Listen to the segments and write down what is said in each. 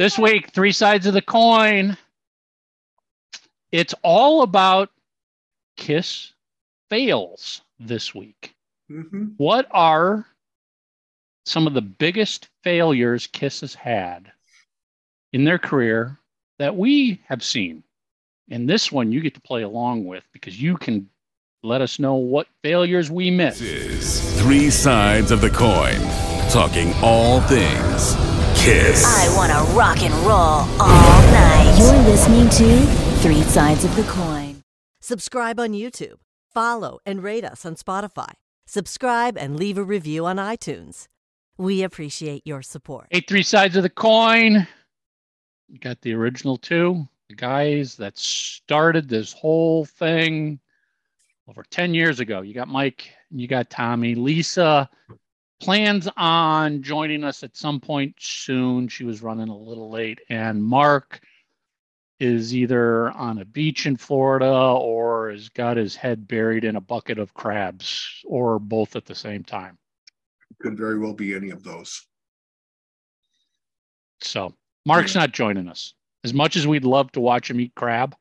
This week, three sides of the coin. It's all about Kiss fails this week. Mm-hmm. What are some of the biggest failures Kiss has had in their career that we have seen? And this one you get to play along with because you can let us know what failures we missed. This is Three Sides of the Coin, talking all things Kiss. I want to rock and roll all night. You're listening to Three Sides of the Coin. Subscribe on YouTube. Follow and rate us on Spotify. Subscribe and leave a review on iTunes. We appreciate your support. Hey, three sides of the coin. You got the original two, the guys that started this whole thing over 10 years ago. You got Mike, you got Tommy. Lisa plans on joining us at some point soon. She was running a little late. And Mark is either on a beach in Florida or has got his head buried in a bucket of crabs or both at the same time. Could very well be any of those. So Mark's not joining us. As much as we'd love to watch him eat crab,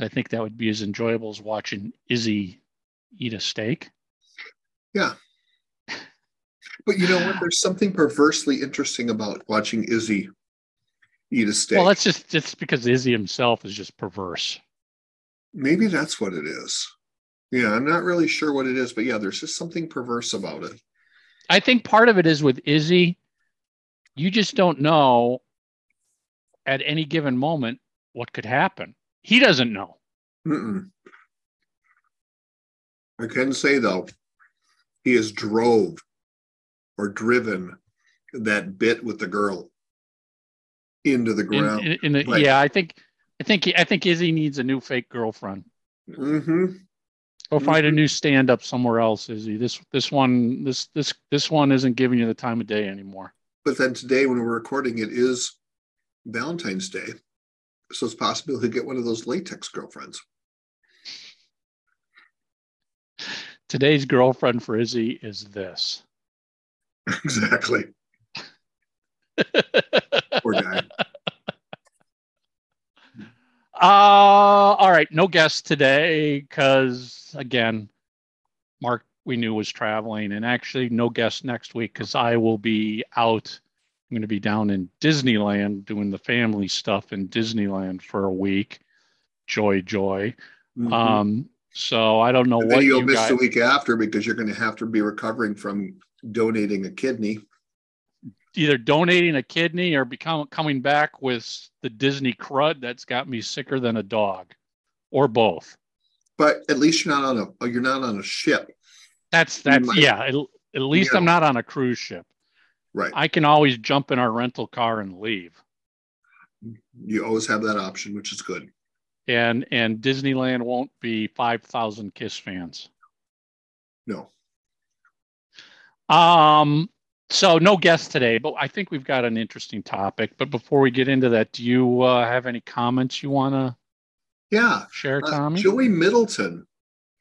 I think that would be as enjoyable as watching Izzy eat a steak. Yeah. But you know what? There's something perversely interesting about watching Izzy eat a steak. Well, that's just just because Izzy himself is just perverse. Maybe that's what it is. Yeah, I'm not really sure what it is, but yeah, there's just something perverse about it. I think part of it is with Izzy, you just don't know at any given moment what could happen. He doesn't know. Mm-mm. I can say though, he is drove or driven that bit with the girl into the ground. in, in the, Like- yeah, I think I think I think Izzy needs a new fake girlfriend. hmm Go find a new stand up somewhere else, Izzy. This this one this this this one isn't giving you the time of day anymore. But then today, when we're recording, it is Valentine's Day, so it's possible he'll get one of those latex girlfriends. Today's girlfriend for Izzy is this. exactly. Poor guy. Uh, all right, no guest today because again, Mark we knew was traveling, and actually no guest next week because I will be out. I'm going to be down in Disneyland doing the family stuff in Disneyland for a week. Joy, joy. Mhm. Um, so I don't know and what you'll you miss guys. the week after because you're going to have to be recovering from donating a kidney. either donating a kidney or become coming back with the Disney crud that's got me sicker than a dog, or both. But at least you're not on a oh, you're not on a ship, That's that's might- yeah. At, at least. I'm not on a cruise ship. right? I can always jump in our rental car and leave. You always have that option, which is good. And and Disneyland won't be five thousand Kiss fans. No, Um. So no guests today, but I think we've got an interesting topic. But before we get into that, do you uh, have any comments you want to yeah. share, Uh, Tommy? Joey Middleton.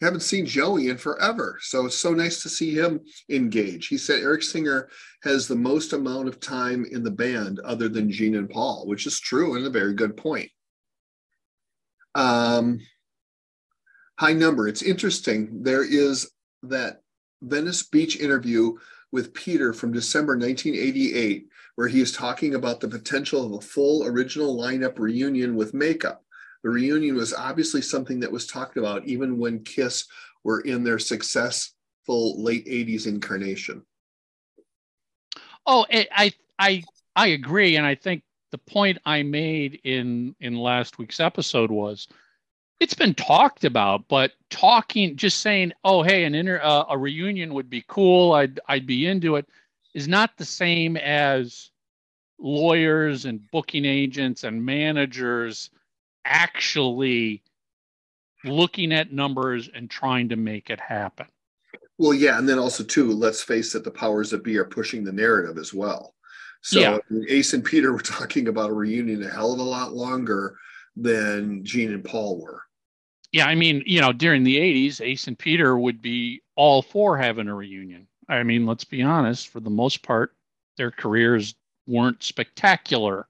Haven't seen Joey in forever, so it's so nice to see him engage. He said Eric Singer has the most amount of time in the band other than Gene and Paul, which is true and a very good point. Um, high number. It's interesting. There is that Venice Beach interview with Peter from December 1988, where he is talking about the potential of a full original lineup reunion with makeup. The reunion was obviously something that was talked about even when Kiss were in their successful late 80s incarnation. Oh, I, I I agree, and I think the point I made in in last week's episode was it's been talked about, but talking, just saying, oh, hey, an inter uh, a reunion would be cool. I'd I'd be into it, is not the same as lawyers and booking agents and managers actually looking at numbers and trying to make it happen. Well, yeah, and then also too, let's face it, the powers that be are pushing the narrative as well. So Yeah. Ace and Peter were talking about a reunion a hell of a lot longer than Gene and Paul were. Yeah, I mean, you know, during the 80s, Ace and Peter would be all for having a reunion. I mean, let's be honest, for the most part, their careers weren't spectacular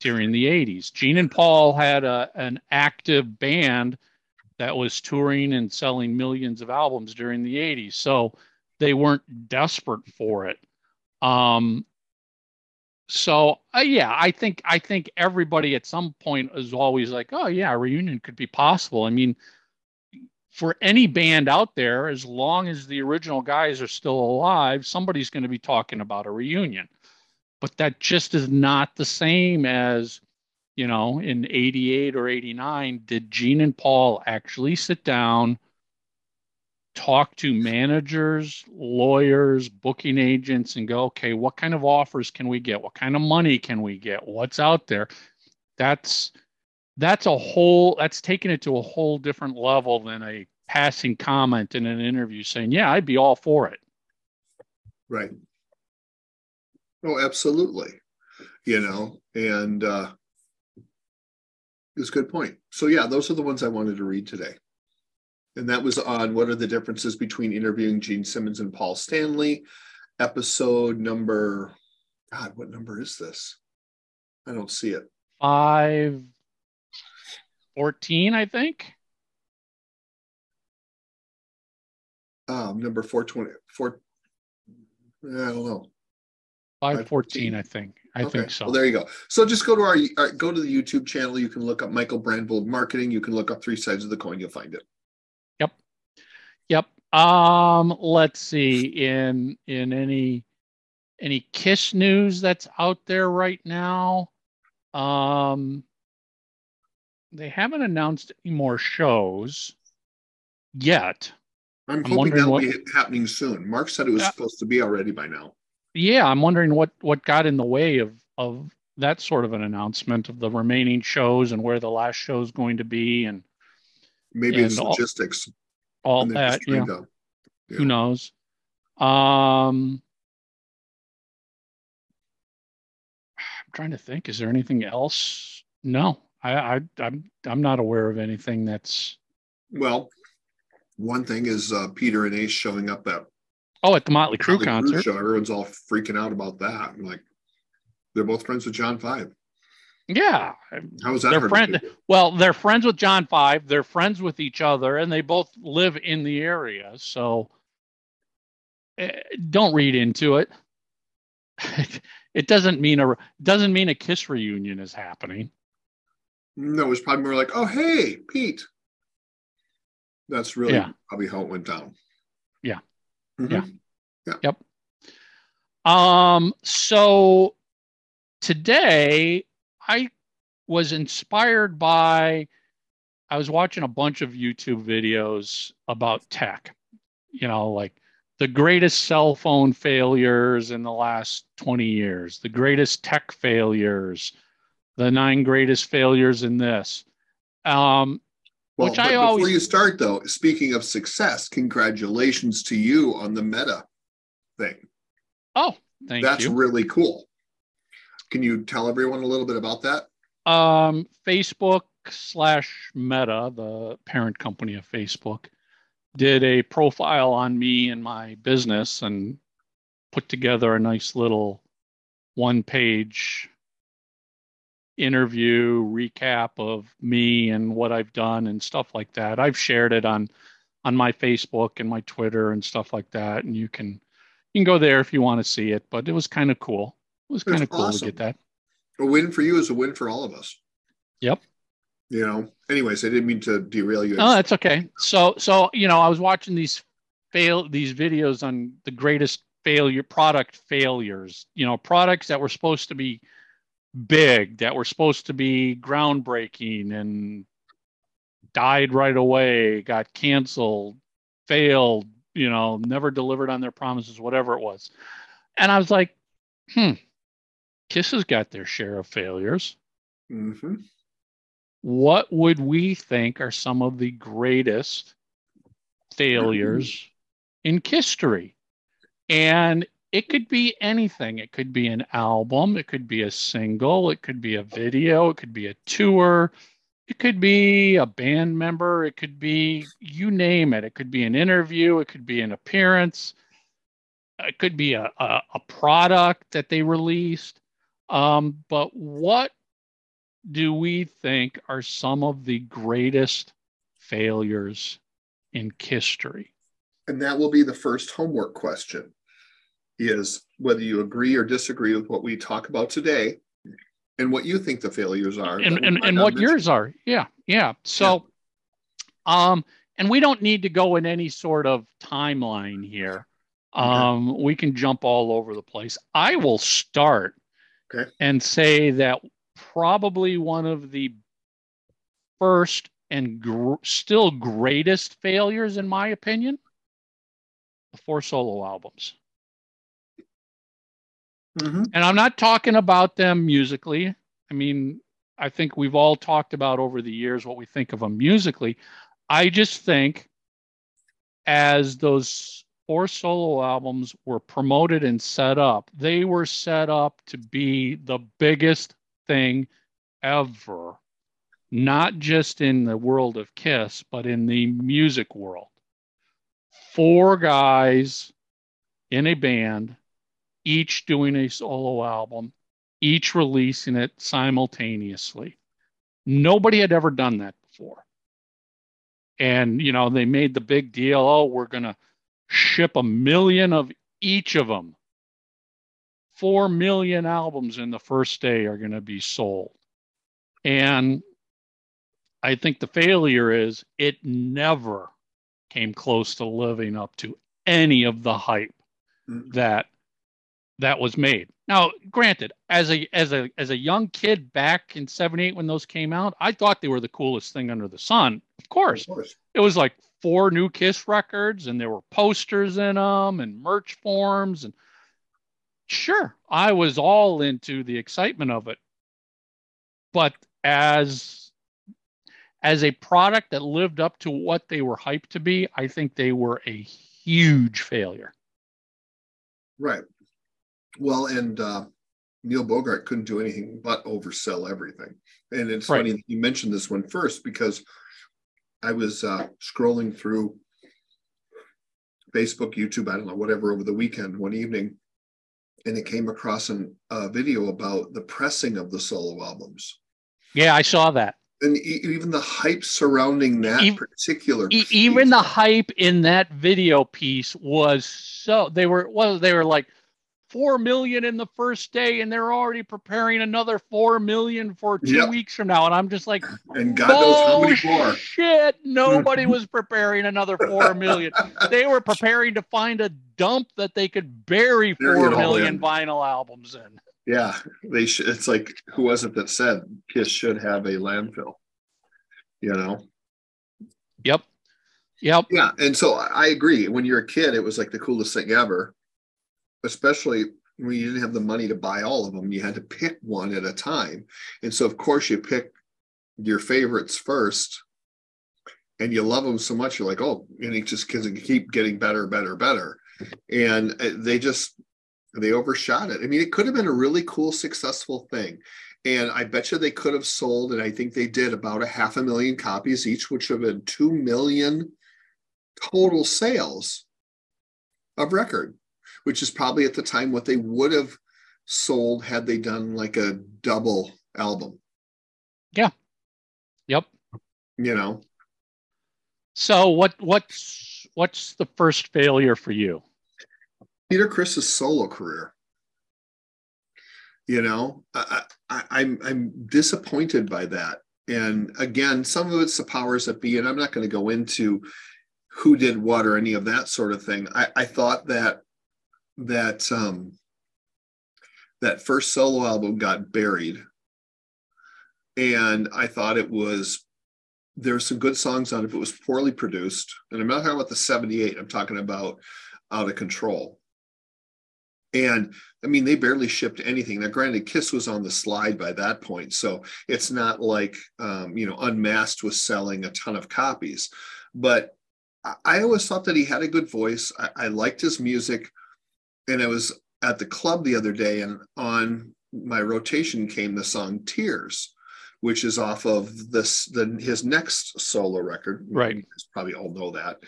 during the 80s. Gene and Paul had a, an active band that was touring and selling millions of albums during the 80s. So they weren't desperate for it. Um, so uh, yeah, I think I think everybody at some point is always like, oh yeah, a reunion could be possible. I mean, for any band out there, as long as the original guys are still alive, somebody's going to be talking about a reunion. But that just is not the same as, you know, in 88 or 89, did Gene and Paul actually sit down, talk to managers, lawyers, booking agents, and go, okay, what kind of offers can we get? What kind of money can we get? What's out there? That's that's a whole that's taking it to a whole different level than a passing comment in an interview saying, "Yeah, I'd be all for it." Right. Oh, absolutely. You know, and uh it's a good point. So yeah, those are the ones I wanted to read today. And that was on what are the differences between interviewing Gene Simmons and Paul Stanley, episode number God, what number is this? I don't see it. Five 14, I think. Um, number 420, four, I don't know. 514, I think. I Okay, think so. Well, there you go. So just go to our, our go to the YouTube channel. You can look up Michael Brandvold Marketing. You can look up Three Sides of the Coin. You'll find it. Um, let's see. In in any any Kiss news that's out there right now, um, they haven't announced any more shows yet. I'm, I'm hoping that'll what- be happening soon. Mark said it was Yeah. supposed to be already by now. Yeah, I'm wondering what what got in the way of of that sort of an announcement of the remaining shows and where the last show is going to be and Maybe it's And all- logistics. All that. just You know, trying to- yeah. who knows? Um, I'm trying to think. Is there anything else? No, I, I I'm I'm not aware of anything that's. Well, one thing is uh, Peter and Ace showing up at Oh, at the Motley Crue the concert. show. Everyone's all freaking out about that. I'm like, they're both friends with John Five. Yeah, How is that? They're friend- well, they're friends with John Five. They're friends with each other, and they both live in the area. So, eh, don't read into it. it doesn't mean a doesn't mean a kiss reunion is happening. No, it was probably more like, oh hey, Pete. That's really Yeah. probably how it went down. Yeah. Mhm. Yeah. Yep. Um, so today I was inspired by I was watching a bunch of YouTube videos about tech, you know, like the greatest cell phone failures in the last 20 years, the greatest tech failures, the nine greatest failures in this. Um, Well, Which I before always- you start though, speaking of success, congratulations to you on the meta thing. oh, thank That's you. That's really cool. Can you tell everyone a little bit about that? um, Facebook slash Meta, the parent company of Facebook, did a profile on me and my business and put together a nice little one page interview recap of me and what I've done and stuff like that. I've shared it on on my Facebook and my Twitter and stuff like that and you can you can go there if you want to see it, but it was kind of cool. It was kind of cool awesome. to get that. A win for you is a win for all of us. Yep. You know. Anyways, I didn't mean to derail you. Oh, that's okay. So, so you know, I was watching these fail these videos on the greatest failure product failures. You know, products that were supposed to be big, that were supposed to be groundbreaking, and died right away, got canceled, failed. You know, never delivered on their promises, whatever it was. And I was like, hmm, Kiss has got their share of failures. Hmm what would we think are some of the greatest failures in history? And it could be anything. It could be an album, it could be a single, it could be a video, it could be a tour, it could be a band member, it could be you name it. It could be an interview, it could be an appearance, it could be a, a, a product that they released. Um, but what do we think are some of the greatest failures in history? And that will be the first homework question is whether you agree or disagree with what we talk about today and what you think the failures are. And, and, and what yours are. Yeah. Yeah. So, um, and we don't need to go in any sort of timeline here. Okay. Um, we can jump all over the place. I will start Okay. and say that probably one of the first and gr- still greatest failures, in my opinion, the four solo albums. Mhm. And I'm not talking about them musically. I mean, I think we've all talked about over the years what we think of them musically. I just think as those four solo albums were promoted and set up, they were set up to be the biggest thing ever, not just in the world of Kiss, but in the music world. Four guys in a band, each doing a solo album, each releasing it simultaneously. Nobody had ever done that before. And, you know, they made the big deal oh, we're going to ship a million of each of them. Four million albums in the first day are going to be sold. And I think the failure is it never came close to living up to any of the hype Mhm. that that was made. Now, granted, as a as a as a young kid back in 78 when those came out, I thought they were the coolest thing under the sun. Of course. Of course. It was like four new Kiss records and there were posters in them and merch forms and sure, I was all into the excitement of it. But as as a product that lived up to what they were hyped to be, I think they were a huge failure. Right. Well, and uh, Neil Bogart couldn't do anything but oversell everything. And it's Right. funny you mentioned this one first because I was uh, scrolling through Facebook, YouTube, I don't know, whatever, over the weekend one evening, and it came across an, a video about the pressing of the solo albums. Yeah, I saw that. And e- even the hype surrounding that Ev- particular E- piece. even the hype in that video piece was so they were well they were like 4 million in the first day and they're already preparing another 4 million for 2 Yep. weeks from now and i'm just like and God knows how many more. shit nobody was preparing another 4 million they were preparing to find a dump that they could bury four million in. vinyl albums in Yeah, they should. It's like who was it that said Kiss should have a landfill? You know. yep yep Yeah, and so I agree. When you're a kid, it was like the coolest thing ever, especially when you didn't have the money to buy all of them. You had to pick one at a time, and so of course you pick your favorites first, and you love them so much. You're like, oh, and it just it keep getting better, better, better, and uh, they just they overshot it. I mean, it could have been a really cool, successful thing. And I bet you they could have sold, and I think they did about a half a million copies each, which would have been 2 million total sales of record, which is probably at the time what they would have sold had they done like a double album, Yeah. yep you know? so what what's what's the first failure for you Peter Criss's solo career. You know, I, I, I'm I'm disappointed by that. And again, some of it's the powers that be, and I'm not going to go into who did what or any of that sort of thing. I, I thought that that um, that first solo album got buried, and I thought it was there's some good songs on it, but it was poorly produced. And I'm not talking about the '78. I'm talking about out of control. And I mean, they barely shipped anything. Now, granted, Kiss was on the slide by that point, so it's not like um, you know, Unmasked was selling a ton of copies. But I, I always thought that he had a good voice. I, I liked his music, and I was at the club the other day, and on my rotation came the song "Tears," which is off of this the his next solo record. Right. You guys probably all know that.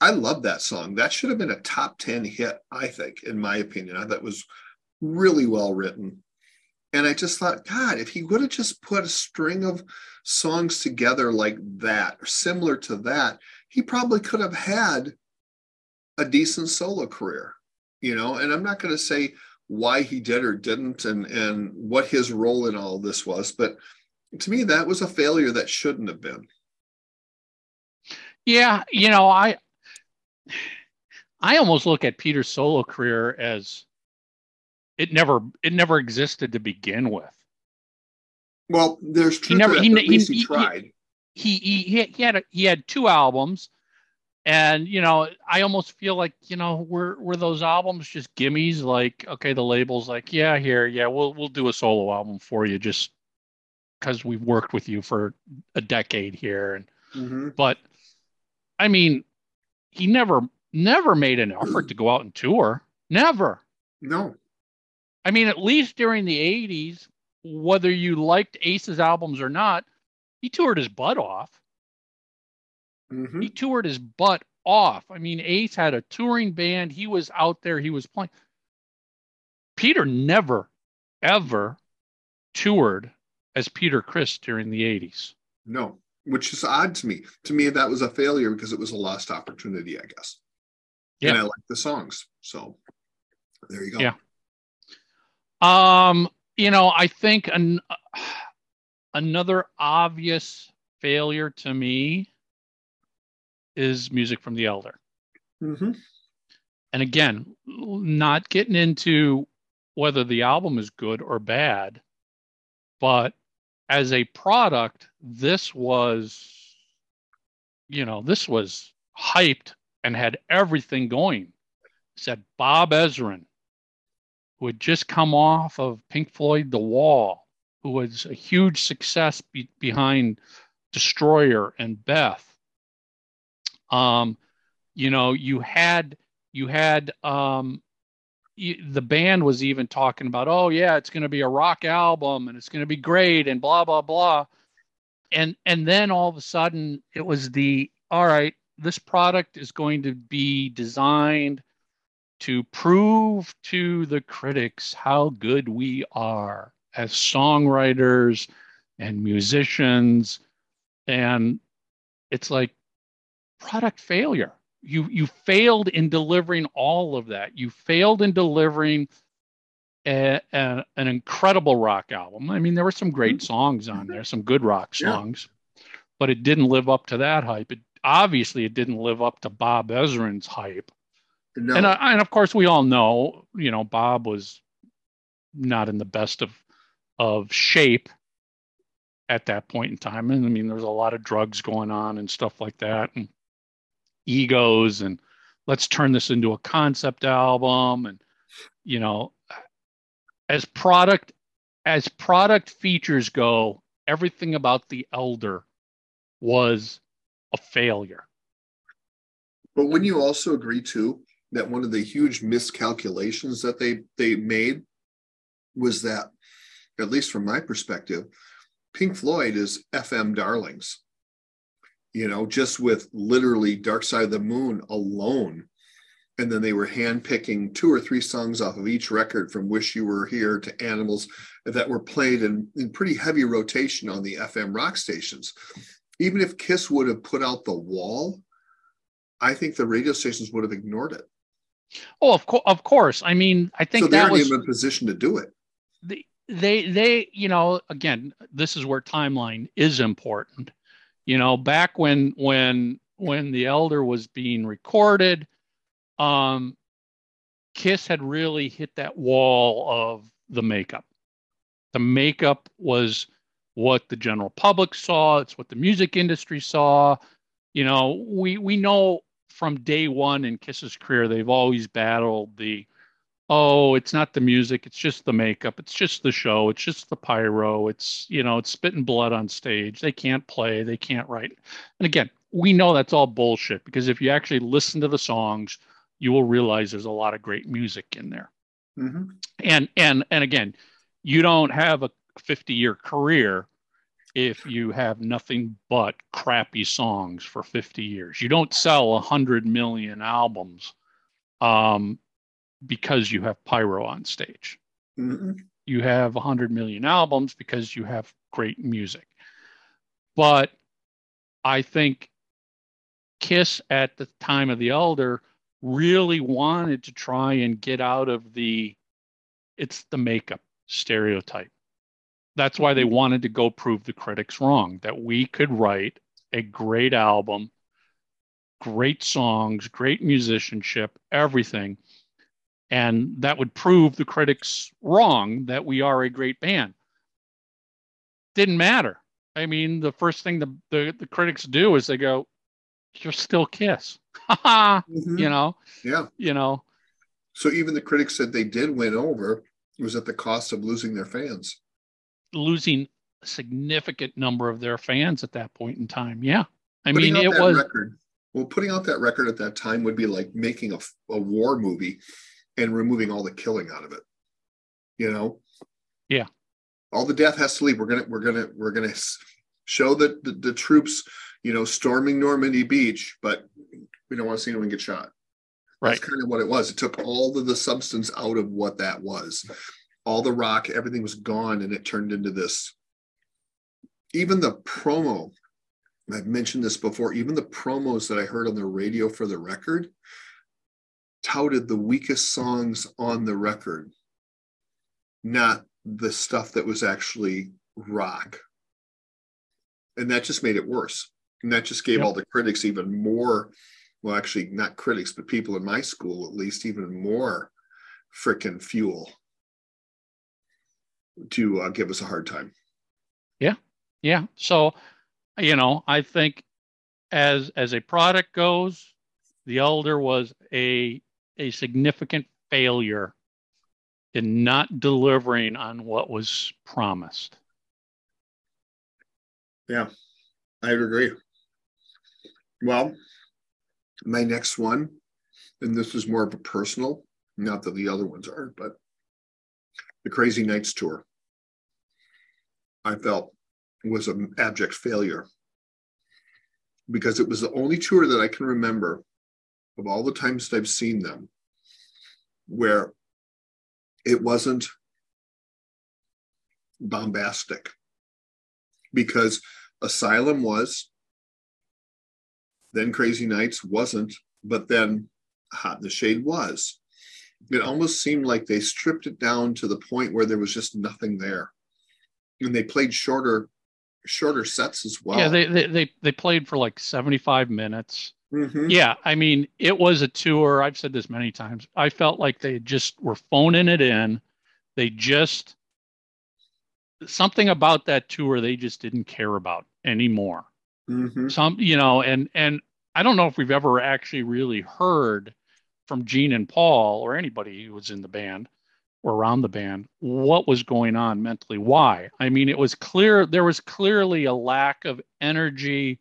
I love that song. That should have been a top 10 hit, I think, in my opinion. I thought it was really well written. And I just thought, God, if he would have just put a string of songs together like that, or similar to that, he probably could have had a decent solo career, you know. And I'm not going to say why he did or didn't and and what his role in all this was, but to me that was a failure that shouldn't have been. Yeah, you know, I I almost look at Peter's solo career as it never it never existed to begin with. Well, there's truth He never he, he, he, he- tried. he he he he had a, he had two albums and you know i almost feel like you know were were those albums just gimmies? Like okay the label's like yeah here yeah we'll we'll do a solo album for you just because we've worked with you for a decade here. And Mhm. but i mean he never never made an effort to go out and tour. Never. No, i mean at least during the 80s whether you liked ace's albums or not he toured his butt off Mhm. he toured his butt off. I mean, Ace had a touring band. He was out there. He was playing. Peter never, ever toured as Peter Criss during the 80s. no, which is odd to me. To me, that was a failure because it was a lost opportunity, I guess. Yeah. And I like the songs, so there you go. Yeah. Um, you know, I think an, another obvious failure to me is music from the Elder. Mhm. and again, not getting into whether the album is good or bad, but as a product, this was, you know, this was hyped and had everything going. Said Bob Ezrin, who had just come off of Pink Floyd The Wall, who was a huge success be- behind Destroyer and Beth. Um, you know, you had you had um you, the band was even talking about oh yeah it's going to be a rock album and it's going to be great and blah blah blah. And and then all of a sudden it was the all right this product is going to be designed to prove to the critics how good we are as songwriters and musicians. And it's like product failure you you failed in delivering all of that. You failed in delivering a, a- an incredible rock album. I mean, there were some great songs on there, some good rock Yeah. songs, but it didn't live up to that hype. It obviously it didn't live up to Bob Ezrin's hype. No, And uh, and of course we all know, you know, Bob was not in the best of of shape at that point in time. And I mean, there was a lot of drugs going on and stuff like that, and egos, and let's turn this into a concept album. And you know, as product as product features go, everything about the Elder was a failure. But wouldn't you also agree too that one of the huge miscalculations that they they made was that, at least from my perspective, Pink Floyd is FM darlings. You know, just with literally Dark Side of the Moon alone. And then they were handpicking two or three songs off of each record from Wish You Were Here to Animals that were played in, in pretty heavy rotation on the FM rock stations. Even if Kiss would have put out the wall, I think the radio stations would have ignored it. Oh, of course, of course. I mean, I think so they weren't was even in a position to do it. the, they they you know again this is where timeline is important you know back when when when the elder was being recorded um kiss had really hit that wall of the makeup. The makeup was what the general public saw. It's what the music industry saw. You know we we know from day one in kiss's career they've always battled the oh, it's not the music, it's just the makeup, it's just the show, it's just the pyro, it's you know, it's spitting blood on stage. They can't play, they can't write. And again, we know that's all bullshit because if you actually listen to the songs, you will realize there's a lot of great music in there. Mhm. And and and again, you don't have a 50 year career if you have nothing but crappy songs for 50 years. You don't sell 100 million albums um, because you have pyro on stage. Mhm. you have 100 million albums because you have great music. But I think Kiss at the time of the Elder really wanted to try and get out of the it's the makeup stereotype. That's why they wanted to go prove the critics wrong that we could write a great album, great songs, great musicianship, everything. And that would prove the critics wrong that we are a great band. Didn't matter. I mean, the first thing the, the, the critics do is they go, You're still Kiss. Mhm. you know, Yeah. you know, So even the critics said they did win over was at the cost of losing their fans. losing a significant number of their fans at that point in time. Yeah. I Putting mean, out it that was record. Well, putting out that record at that time would be like making a, a war movie and removing all the killing out of it. You know? Yeah. All the death has to leave. We're gonna we're gonna we're gonna show that the, the troops, you know, storming Normandy Beach, but we don't want to see anyone get shot. right. That's kind of what it was. It took all of the substance out of what that was. All the rock, everything was gone, and it turned into this. Even the promo, I've mentioned this before, even the promos that I heard on the radio for the record touted the weakest songs on the record, not the stuff that was actually rock. And that just made it worse. And that just gave Yep. all the critics even more well, actually, not critics, but people in my school, at least, even more freaking fuel to uh, give us a hard time. Yeah. Yeah. So, you know, I think as as a product goes, the Elder was a a significant failure in not delivering on what was promised. Yeah, I agree. Well, my next one, and this is more of a personal, not that the other ones aren't, but the Crazy Nights tour. I felt was an abject failure because it was the only tour that I can remember of all the times that I've seen them where it wasn't bombastic because Asylum was, then Crazy Nights wasn't, but then Hot in the Shade was. It almost seemed like they stripped it down to the point where there was just nothing there. And they played shorter, shorter sets as well. Yeah, they, they they they played for like 75 minutes. Mhm. Yeah, I mean, it was a tour. I've said this many times. I felt like they just were phoning it in. They just something about that tour they just didn't care about anymore. Mhm. Some, you know, and and I don't know if we've ever actually really heard from Gene and Paul or anybody who was in the band or around the band what was going on mentally. Why? I mean, it was clear there was clearly a lack of energy,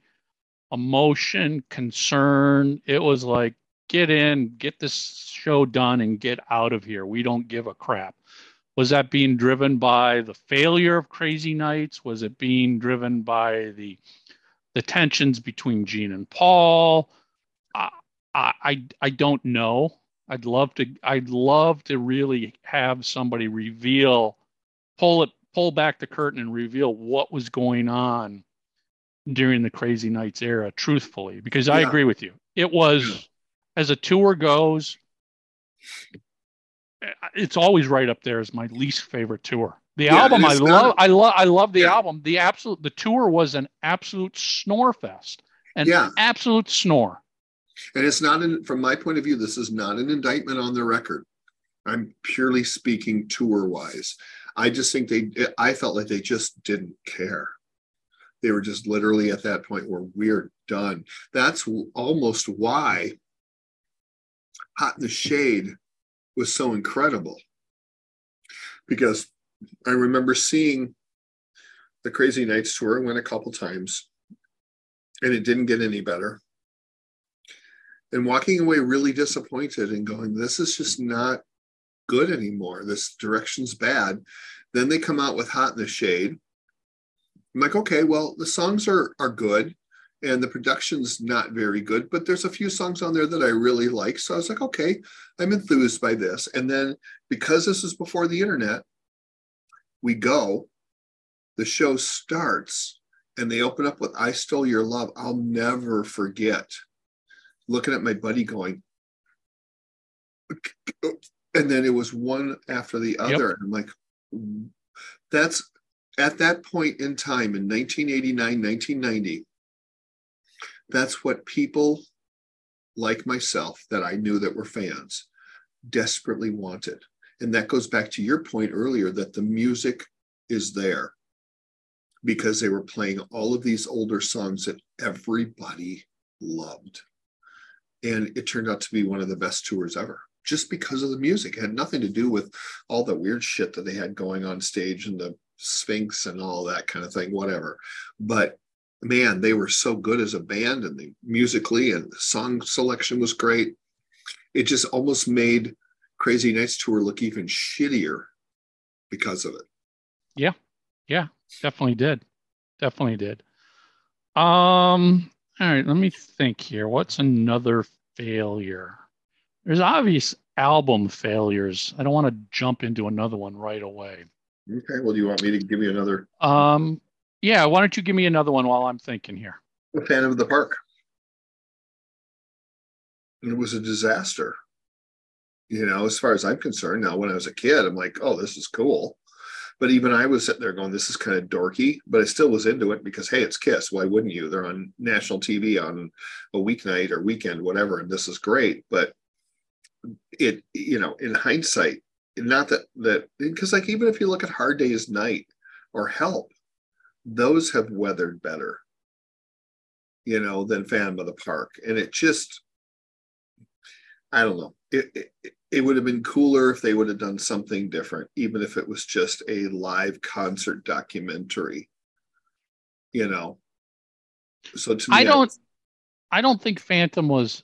emotion, concern. It was like, get in, get this show done, and get out of here. We don't give a crap. Was that being driven by the failure of Crazy Nights? Was it being driven by the the tensions between Gene and Paul? I I I don't know. I'd love to I'd love to really have somebody reveal pull it pull back the curtain and reveal what was going on during the Crazy Nights era truthfully because I Yeah. agree with you. It was Yeah. as a tour goes it's always right up there as my least favorite tour. The Yeah, album I love I love I love the album. The absolute the tour was an absolute snore fest. An Yeah. absolute snore. And it's not, in, from my point of view, this is not an indictment on the record. I'm purely speaking tour wise. I just think they, I felt like they just didn't care. They were just literally at that point where we're done. That's almost why Hot in the Shade was so incredible. Because I remember seeing the Crazy Nights tour, I went a couple times, and it didn't get any better and walking away really disappointed and going, this is just not good anymore. This direction's bad. Then they come out with Hot in the Shade. I'm like, okay, well, the songs are are good and the production's not very good, but there's a few songs on there that I really like. So I was like, okay, I'm enthused by this. And then because this is before the internet, we go, the show starts, and they open up with I Stole Your Love. I'll never forget looking at my buddy going, and then it was one after the other. Yep. I'm like, that's at that point in time in 1989, 1990. That's what people like myself that I knew that were fans desperately wanted. And that goes back to your point earlier that the music is there because they were playing all of these older songs that everybody loved. And it turned out to be one of the best tours ever just because of the music. It had nothing to do with all the weird shit that they had going on stage and the Sphinx and all that kind of thing, whatever. But man, they were so good as a band and the musically and the song selection was great. It just almost made Crazy Nights tour look even shittier because of it. Yeah. Yeah. Definitely did. Definitely did. Um, all right, let me think here. What's another failure? There's obvious album failures. I don't want to jump into another one right away. Okay, well, do you want me to give you another Um, yeah, why don't you give me another one while I'm thinking here? The Phantom of the Park? It was a disaster. You know, as far as I'm concerned, now when I was a kid, I'm like, oh, this is cool. But even I was sitting there going, this is kind of dorky, but I still was into it because, hey, it's Kiss. Why wouldn't you? They're on national TV on a weeknight or weekend, whatever, and this is great. But it, you know, in hindsight, not that, that, because like even if you look at Hard Day's Night or Help, those have weathered better, you know, than Phantom of the Park. And it just, I don't know. It, it, it would have been cooler if they would have done something different, even if it was just a live concert documentary. You know. So to me, I don't I don't think Phantom was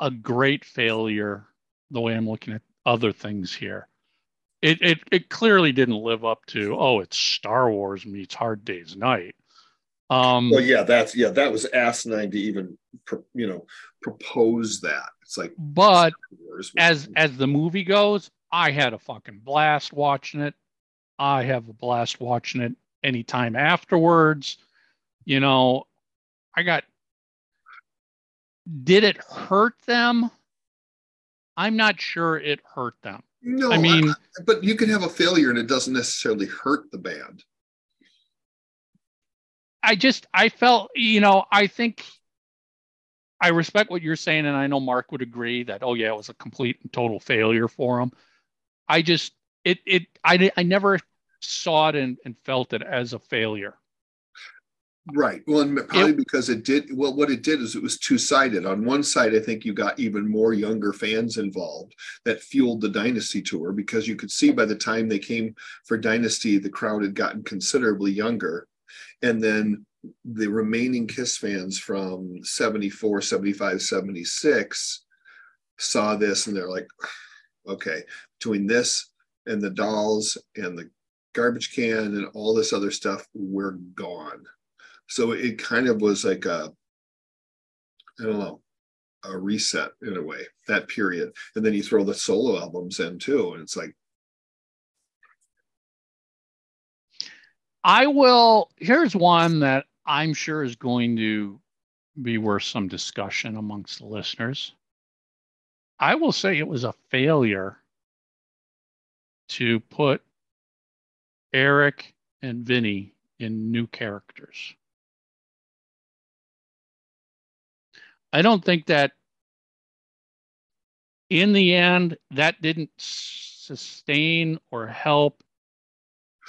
a great failure the way I'm looking at other things here. It it it clearly didn't live up to, oh, it's Star Wars meets Hard Day's Night. Um Well, yeah, that's yeah, that was asinine to even pro- you know propose that. It's like but as as the movie goes, I had a fucking blast watching it. I have a blast watching it anytime afterwards. You know, I got did it hurt them? I'm not sure it hurt them. no, I mean, but you can have a failure and it doesn't necessarily hurt the band. I just I felt, you know, I think I respect what you're saying, and I know Mark would agree that oh yeah, it was a complete and total failure for him. I just it it I I never saw it and, and felt it as a failure. Right. Well, and probably because it did. Well, what it did is it was two sided. On one side, I think you got even more younger fans involved that fueled the Dynasty tour because you could see by the time they came for Dynasty, the crowd had gotten considerably younger. And then the remaining Kiss fans from 74, 75, 76 saw this and they're like, okay, between this and the dolls and the garbage can and all this other stuff, we're gone so it kind of was like a i don't know a reset in a way that period and then you throw the solo albums in too and it's like I will here's one that I'm sure is going to be worth some discussion amongst the listeners. I will say it was a failure to put Eric and Vinnie in new characters. I don't think that in the end that didn't sustain or help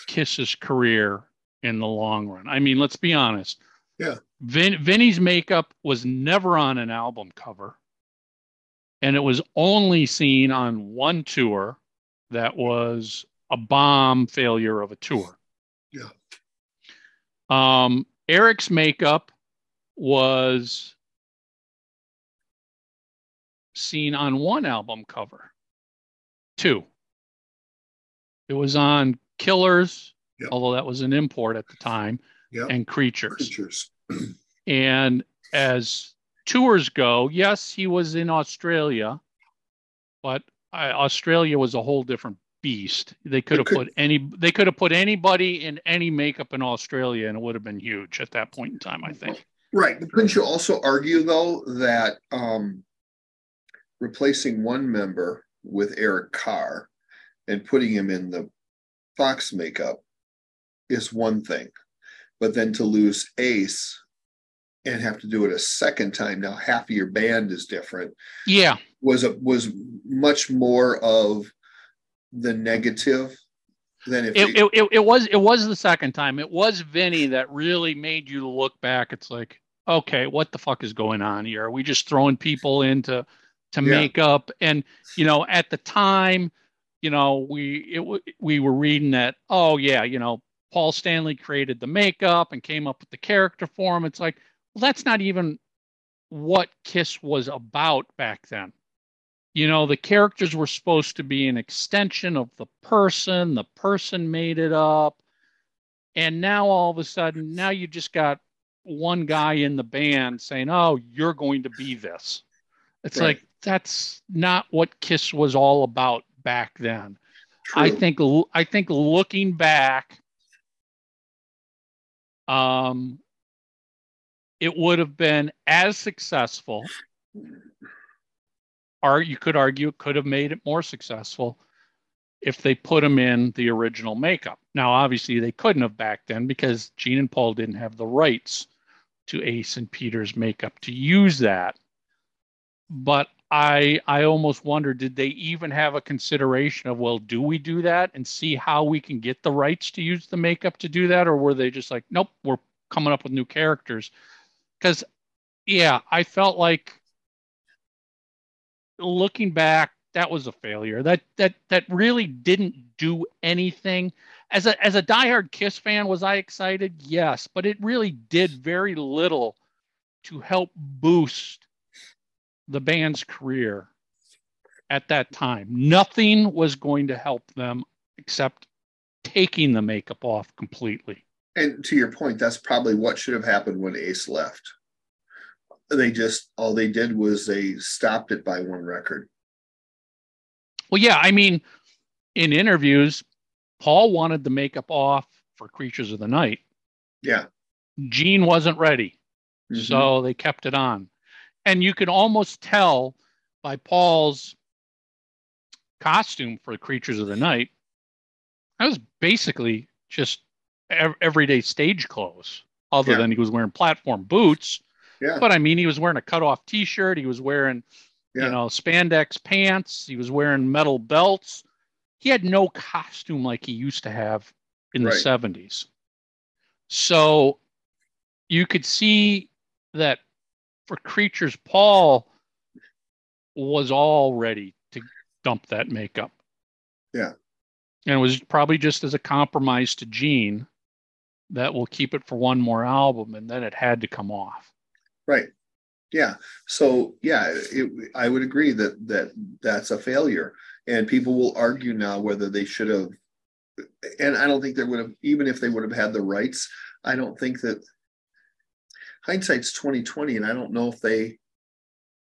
Kiss's career in the long run. I mean, let's be honest. Yeah. Vin, Vinnie's makeup was never on an album cover. And it was only seen on one tour that was a bomb failure of a tour. Yeah. Um, Eric's makeup was seen on one album cover. Two. It was on Killers, Yep. although that was an import at the time, yeah and Creatures. creatures And as tours go, yes, he was in Australia, but uh, Australia was a whole different beast. They could have put any they could have put anybody in any makeup in Australia and it would have been huge at that point in time, I think. Right. But couldn't you also argue though that um replacing one member with Eric Carr and putting him in the Fox makeup is one thing, but then to lose Ace and have to do it a second time now half of your band is different Yeah. was a was much more of the negative than if It, it, it, it was it was the second time. It was Vinnie that really made you look back. It's like, okay, what the fuck is going on here? Are we just throwing people into to Yeah. makeup? And you know, at the time, you know, we it we were reading that, oh yeah, you know, Paul Stanley created the makeup and came up with the character for him. It's like, well, that's not even what Kiss was about back then. You know, the characters were supposed to be an extension of the person, the person made it up. And now all of a sudden, now you just got one guy in the band saying, Oh, you're going to be this. It's Right. like, that's not what Kiss was all about back then. I think I think looking back, um, it would have been as successful, or you could argue it could have made it more successful if they put them in the original makeup. Now, obviously, they couldn't have back then because Gene and Paul didn't have the rights to Ace and Peter's makeup to use that. But I I almost wonder did they even have a consideration of well do we do that and see how we can get the rights to use the makeup to do that? Or were they just like nope we're coming up with new characters? Cuz yeah I felt like looking back that was a failure. That that that really didn't do anything. As a as a diehard Kiss fan was I excited? Yes but it really did very little to help boost the band's career at that time. Nothing was going to help them except taking the makeup off completely. and to your point, that's probably what should have happened when Ace left. They just all they did was they stopped it by one record. Well, yeah, I mean, in interviews, Paul wanted the makeup off for Creatures of the Night. Yeah. Gene wasn't ready, Mhm. so they kept it on. And you can almost tell by Paul's costume for the Creatures of the Night, that was basically just ev- everyday stage clothes, other Yeah. than he was wearing platform boots. yeah. But I mean, he was wearing a cutoff T-shirt. He was wearing, Yeah. you know, spandex pants. He was wearing metal belts. He had no costume like he used to have in the '70s. So you could see that for creatures, Paul was all ready to dump that makeup. Yeah. And it was probably just as a compromise to Gene that will keep it for one more album, and then it had to come off. Right. Yeah. So yeah, it, I would agree that that that's a failure, and people will argue now whether they should have. And I don't think they would have, even if they would have had the rights. I don't think that hindsight's twenty twenty, and I don't know if they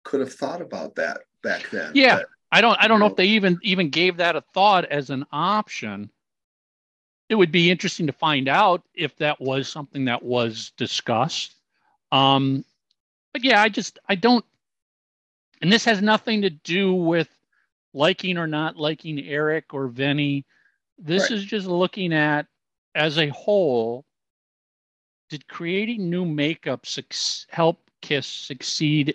could have thought about that back then. Yeah. But- I don't I don't know know. if they even even gave that a thought as an option. It would be interesting to find out if that was something that was discussed. Um, but yeah, I just I don't and this has nothing to do with liking or not liking Eric or Vinnie. This Right. is just looking at as a whole did creating new makeup suc- help Kiss succeed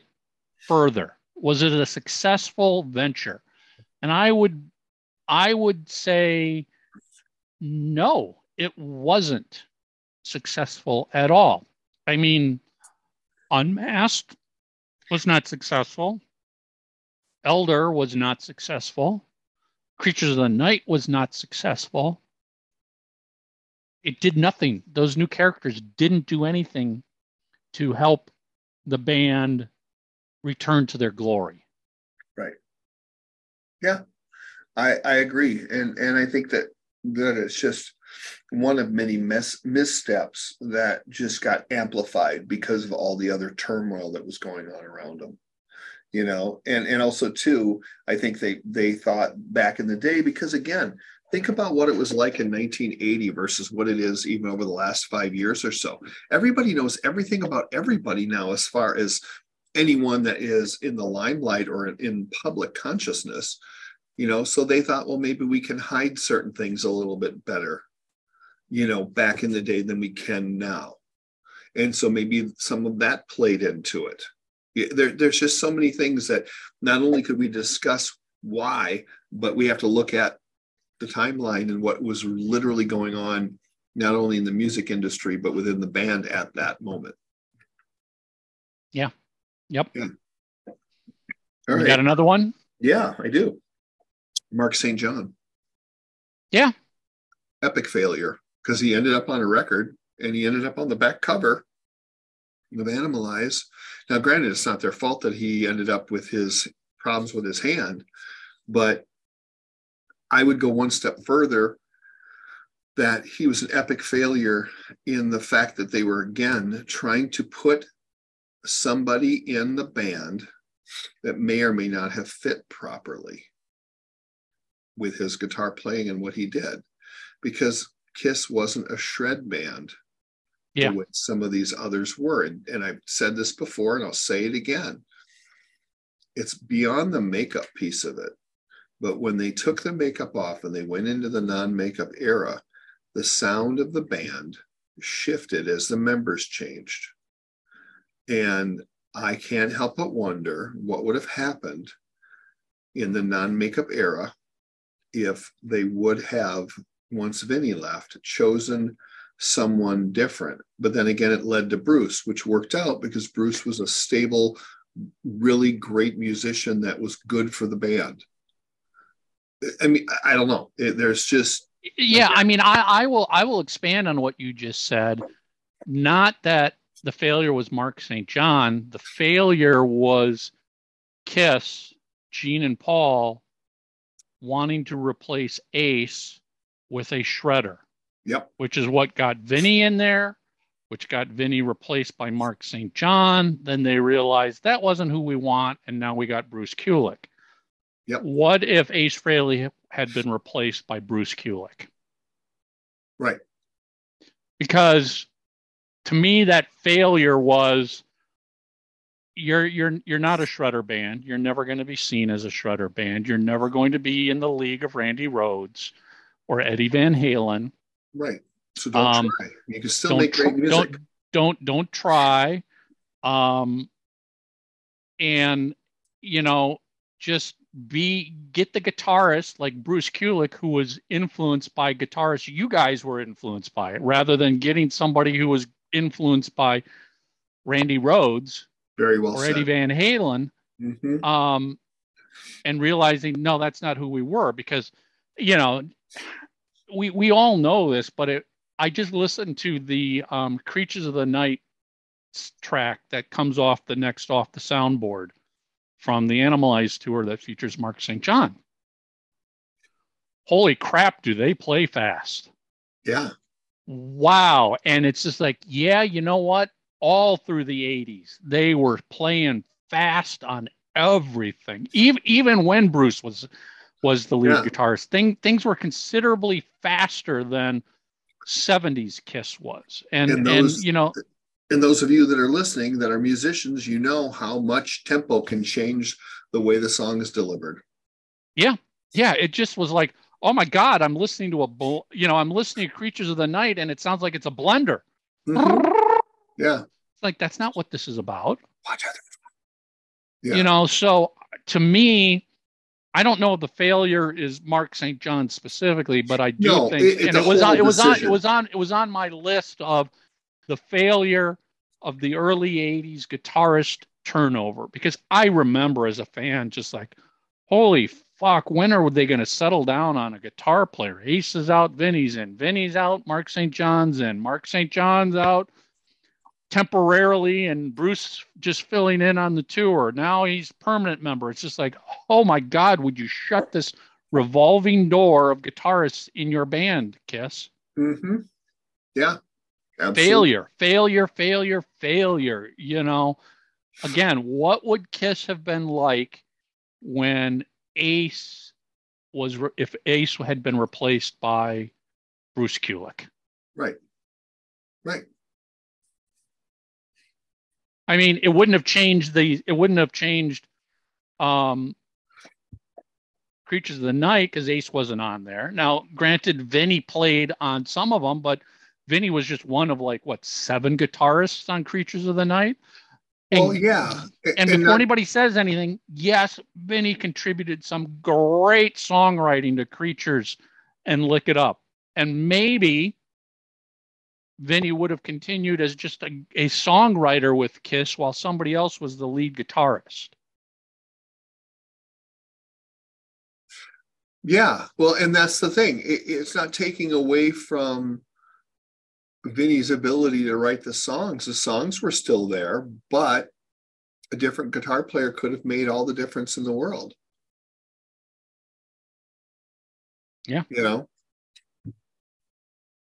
further? Was it a successful venture? And I would I would say no, it wasn't successful at all. I mean, Unmasked was not successful. Elder was not successful. Creatures of the Night was not successful. It did nothing. Those new characters didn't do anything to help the band return to their glory. Right. Yeah, I, I agree, and and I think that that it's just one of many mis- missteps that just got amplified because of all the other turmoil that was going on around them. You know, and and also too, I think they they thought back in the day because again, think about what it was like in 1980 versus what it is even over the last five years or so. Everybody knows everything about everybody now, as far as anyone that is in the limelight or in public consciousness. You know, so they thought, well, maybe we can hide certain things a little bit better, you know, back in the day than we can now. And so maybe some of that played into it. There, there's just so many things that not only could we discuss why, but we have to look at the timeline and what was literally going on, not only in the music industry, but within the band at that moment. Yeah. Yep. Yeah. All you right. got another one? Yeah, I do. Mark St. John. Yeah. Epic failure because he ended up on a record and he ended up on the back cover of Animalize. Now, granted, it's not their fault that he ended up with his problems with his hand, but I would go one step further that he was an epic failure in the fact that they were again trying to put somebody in the band that may or may not have fit properly with his guitar playing and what he did because Kiss wasn't a shred band Yeah. the way some of these others were. And, and I've said this before and I'll say it again. It's beyond the makeup piece of it. But when they took the makeup off and they went into the non makeup era, the sound of the band shifted as the members changed. And I can't help but wonder what would have happened in the non makeup era if they would have, once Vinnie left, chosen someone different. But then again, it led to Bruce, which worked out because Bruce was a stable, really great musician that was good for the band. I mean, I don't know. There's just yeah i mean I, I will i will expand on what you just said. Not that the failure was mark st john. The failure was kiss gene and paul wanting to replace ace with a shredder yep, which is what got vinnie in there which got vinnie replaced by mark st john. Then they realized that wasn't who we want and now we got bruce kulick Yep. what if ace frehley had been replaced by bruce kulick right. because to me that failure was you're you're you're not a shredder band you're never going to be seen as a shredder band you're never going to be in the league of randy rhoads or eddie van halen Right. So don't Um, try. You can still make great music. don't don't don't try um and you know just be get the guitarist like Bruce Kulick who was influenced by guitarists you guys were influenced by it rather than getting somebody who was influenced by Randy Rhoads Very well or said. Eddie Van Halen Mhm. um and realizing no that's not who we were because you know we we all know this but it i just listened to the um creatures of the night track that comes off the next off the soundboard from the animalized tour that features mark st john. Holy crap do they play fast. Yeah. wow. And it's just like yeah you know what? All through the 80s they were playing fast on everything. Even even when bruce was was the lead Yeah. guitarist thing things were considerably faster than 70s kiss was. And And and, you know And those of you that are listening that are musicians, you know how much tempo can change the way the song is delivered. yeah Yeah. it just was like oh my god i'm listening to a bull you know i'm listening to creatures of the night and it sounds like it's a blender Mhm. Yeah. it's like that's not what this is about Watch out. Yeah. you know so to me i don't know if the failure is mark st john specifically but i do No, think it- and it was on whole it was on it was on it was on my list of the failure of the early 80s guitarist turnover because i remember as a fan just like holy fuck when are they going to settle down on a guitar player ace is out vinnie's in vinnie's out mark st john's in mark st john's out temporarily and Bruce just filling in on the tour. Now he's permanent member. It's just like, oh my God, would you shut this revolving door of guitarists in your band, Kiss? hmm Yeah. Absolutely. Failure, failure, failure, failure. You know, again, what would Kiss have been like when Ace was re- if Ace had been replaced by Bruce Kulick. Right. Right. I mean, it wouldn't have changed the. It wouldn't have changed um, Creatures of the Night because Ace wasn't on there. Now, granted, Vinnie played on some of them, but Vinnie was just one of like what seven guitarists on Creatures of the Night. And, Well, yeah. and uh, before anybody says anything, yes, Vinnie contributed some great songwriting to Creatures and Lick It Up. And maybe Vinnie would have continued as just a, a songwriter with Kiss while somebody else was the lead guitarist. Yeah, well, and that's the thing. It, it's not taking away from Vinnie's ability to write the songs. The songs were still there, but a different guitar player could have made all the difference in the world. Yeah. You know? I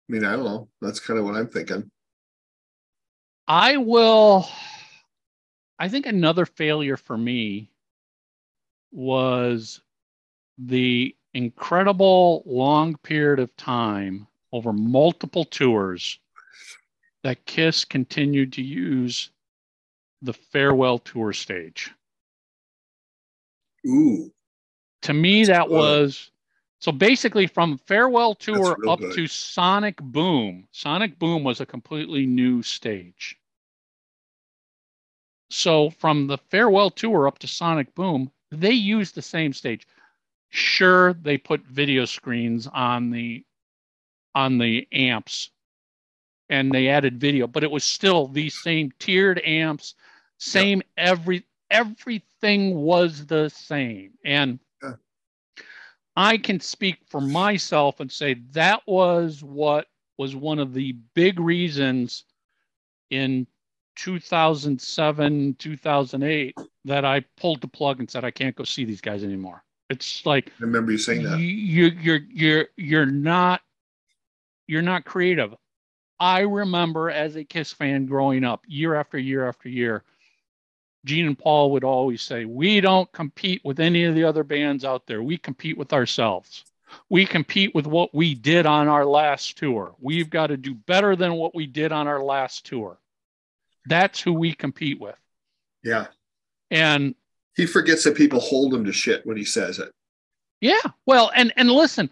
mean, I don't know. That's kind of what I'm thinking. I will. I think another failure for me was the incredible long period of time over multiple tours that Kiss continued to use the farewell tour stage. Ooh, To me, that good. was so basically from farewell tour up good. to Sonic Boom. Sonic Boom was a completely new stage. So from the farewell tour up to Sonic Boom, they used the same stage. Sure, they put video screens on the on the amps and they added video, but it was still the same tiered amps, same every everything was the same. And Yeah. I can speak for myself and say that was what was one of the big reasons in 2007, 2008 that I pulled the plug and said I can't go see these guys anymore. It's like I remember you saying that. you you're you're you're not you're not creative. I remember as a Kiss fan growing up, year after year after year, Gene and Paul would always say, "We don't compete with any of the other bands out there. We compete with ourselves. We compete with what we did on our last tour. We've got to do better than what we did on our last tour. That's who we compete with." Yeah. And He forgets that people hold him to shit when he says it. Yeah. Well, and and listen,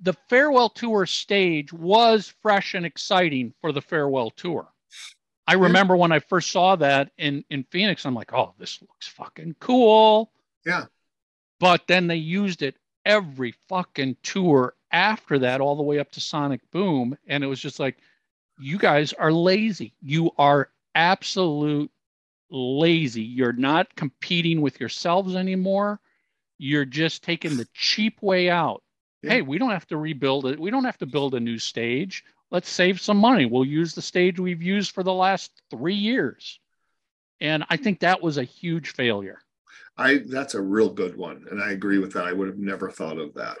the farewell tour stage was fresh and exciting for the farewell tour. I remember when I first saw that in in Phoenix, I'm like, "Oh, this looks fucking cool." Yeah. But then they used it every fucking tour after that all the way up to Sonic Boom and it was just like you guys are lazy. You are absolute lazy. You're not competing with yourselves anymore. You're just taking the cheap way out. Yeah. Hey, we don't have to rebuild it. We don't have to build a new stage. Let's save some money. We'll use the stage we've used for the last three years. And I think that was a huge failure. I that's a real good one, and I agree with that. I would have never thought of that.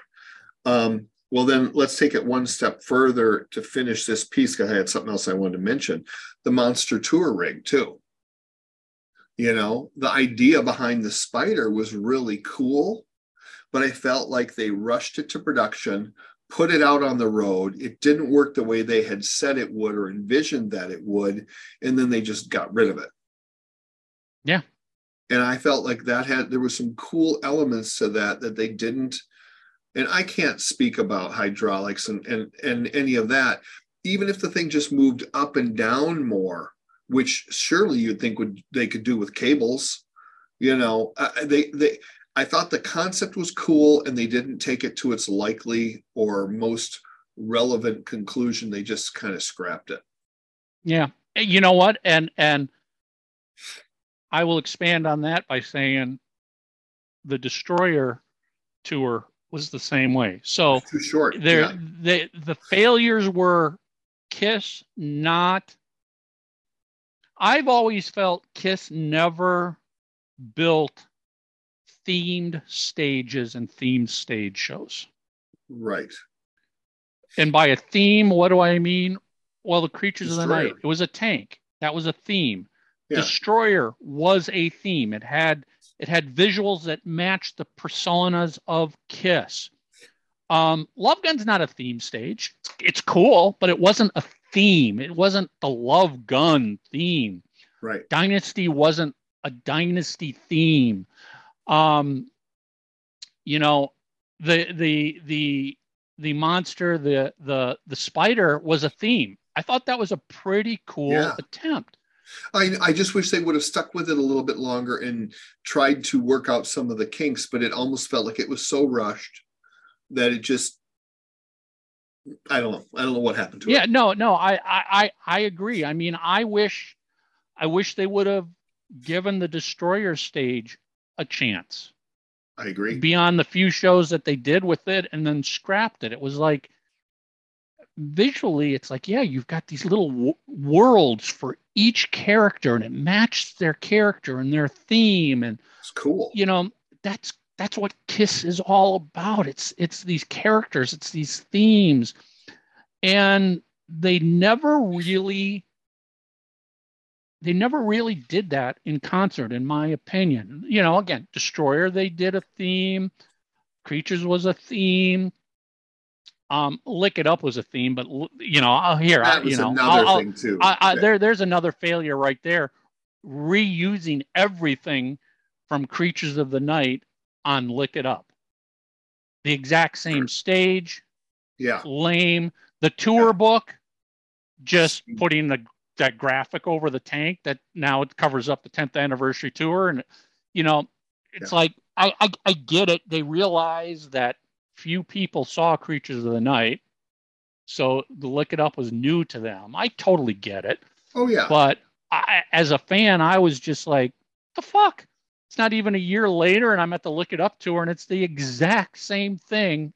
Um, well, then let's take it one step further to finish this piece because I had something else I wanted to mention: the monster tour rig too. You know, the idea behind the spider was really cool, but I felt like they rushed it to production, put it out on the road. It didn't work the way they had said it would or envisioned that it would, and then they just got rid of it Yeah. and I felt like that had there was some cool elements to that that they didn't. And I can't speak about hydraulics and and and any of that. Even if the thing just moved up and down more, which surely you'd think would they could do with cables, you know, uh, they they. I thought the concept was cool, and they didn't take it to its likely or most relevant conclusion. They just kind of scrapped it. Yeah. Eh, you know what? And and I will expand on that by saying the Destroyer tour was the same way. So Too short. there yeah. the the failures were Kiss not I've always felt Kiss never built themed stages and themed stage shows. Right. And by a theme, what do I mean? Well, the creatures of the night. It was a tank. That was a theme. Yeah. Destroyer was a theme. It had It had visuals that matched the personas of Kiss. Um, Love Gun's not a theme stage. It's, it's cool, but it wasn't a theme. It wasn't the Love Gun theme. Right. Dynasty wasn't a dynasty theme. Um, you know, the the the the monster, the the the spider was a theme. I thought that was a pretty cool Yeah. attempt. I, I just wish they would have stuck with it a little bit longer and tried to work out some of the kinks, but it almost felt like it was so rushed that it just I don't know. I don't know what happened to Yeah, it. Yeah, no, no, I, I, I, I agree. I mean, I wish, I wish they would have given the destroyer stage a chance I agree. beyond the few shows that they did with it and then scrapped it. It was like visually, it's like, yeah, you've got these little w- worlds for each character and it matched their character and their theme. And, It's cool. you know, that's, that's what Kiss is all about. It's, it's these characters, it's these themes. And they never really they never really did that in concert in my opinion you know again destroyer they did a theme creatures was a theme um lick it up was a theme but you know I'll here That was you know another I'll- I'll- thing too. I, I, Yeah. there there's another failure right there reusing everything from creatures of the night on lick it up the exact same stage yeah. lame. The tour Yeah. book, just putting the that graphic over the tank that now it covers up the 10th anniversary tour, and you know, it's Yeah. like I, I I get it. They realize that few people saw Creatures of the Night, so the Lick It Up was new to them. I totally get it, Oh yeah. but I, as a fan, I was just like, the fuck. It's not even a year later, and I'm at the Lick It Up tour, and it's the exact same thing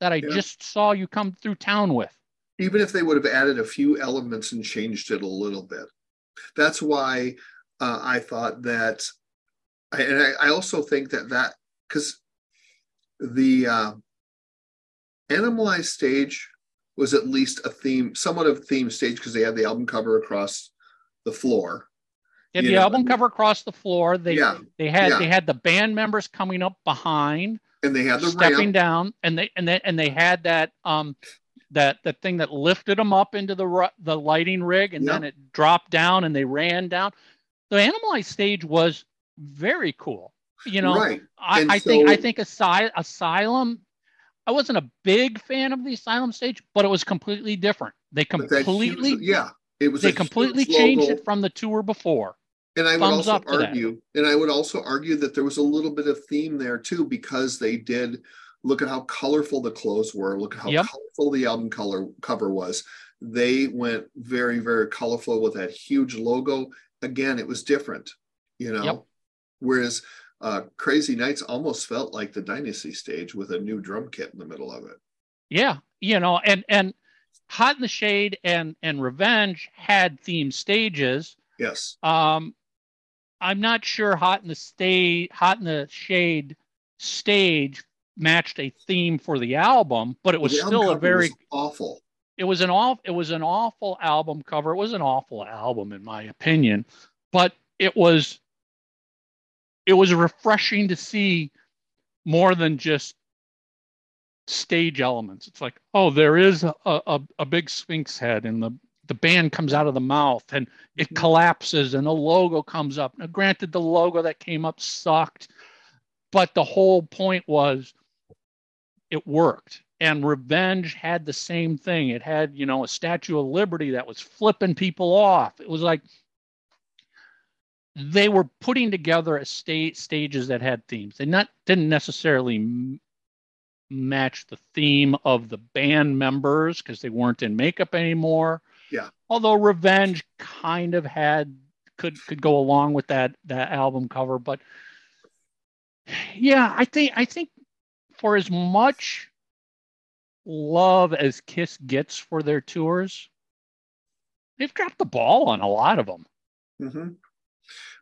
that I Yeah. just saw you come through town with. Even if they would have added a few elements and changed it a little bit. That's why uh, I thought that, I, and I, I also think that that because the uh, Animalized stage was at least a theme, somewhat of a theme stage because they had the album cover across the floor. They had the know, album cover across the floor. They Yeah, they had yeah. they had the band members coming up behind, and they had the stepping ramp. down, and they and they and they had that um that that thing that lifted them up into the the lighting rig, and then it dropped down, and they ran down. The animalized stage was very cool. You know, right. I, And I think I think Asy- Asylum. I wasn't a big fan of the Asylum stage, but it was completely different. They that huge- completely yeah, it was. they completely changed it from the tour before. And I would thumbs also up to that. argue, and I would also argue that there was a little bit of theme there too, because they did look at how colorful the clothes were, look at how Yep. colorful the album color cover was. They went very, very colorful with that huge logo. Again, it was different, you know. Yep. Whereas uh, Crazy Nights almost felt like the Dynasty stage with a new drum kit in the middle of it. Yeah, you know, and and Hot in the Shade and and Revenge had themed stages. Yes. Um, I'm not sure Hot in the State, Hot in the Shade stage matched a theme for the album, but it was The still a very awful. it was an off it was an awful album cover. It was an awful album in my opinion, but it was it was refreshing to see more than just stage elements. It's like, oh, there is a, a, a big sphinx head and the the band comes out of the mouth and it Mhm. collapses and a logo comes up. Now, granted, the logo that came up sucked, but the whole point was it worked. And Revenge had the same thing. It had, you know, a Statue of Liberty that was flipping people off. It was like they were putting together a state stages that had themes. They not didn't necessarily m- match the theme of the band members because they weren't in makeup anymore. Yeah. Although Revenge kind of had could could go along with that that album cover, but yeah, I think I think for as much love as Kiss gets for their tours, they've dropped the ball on a lot of them. hmm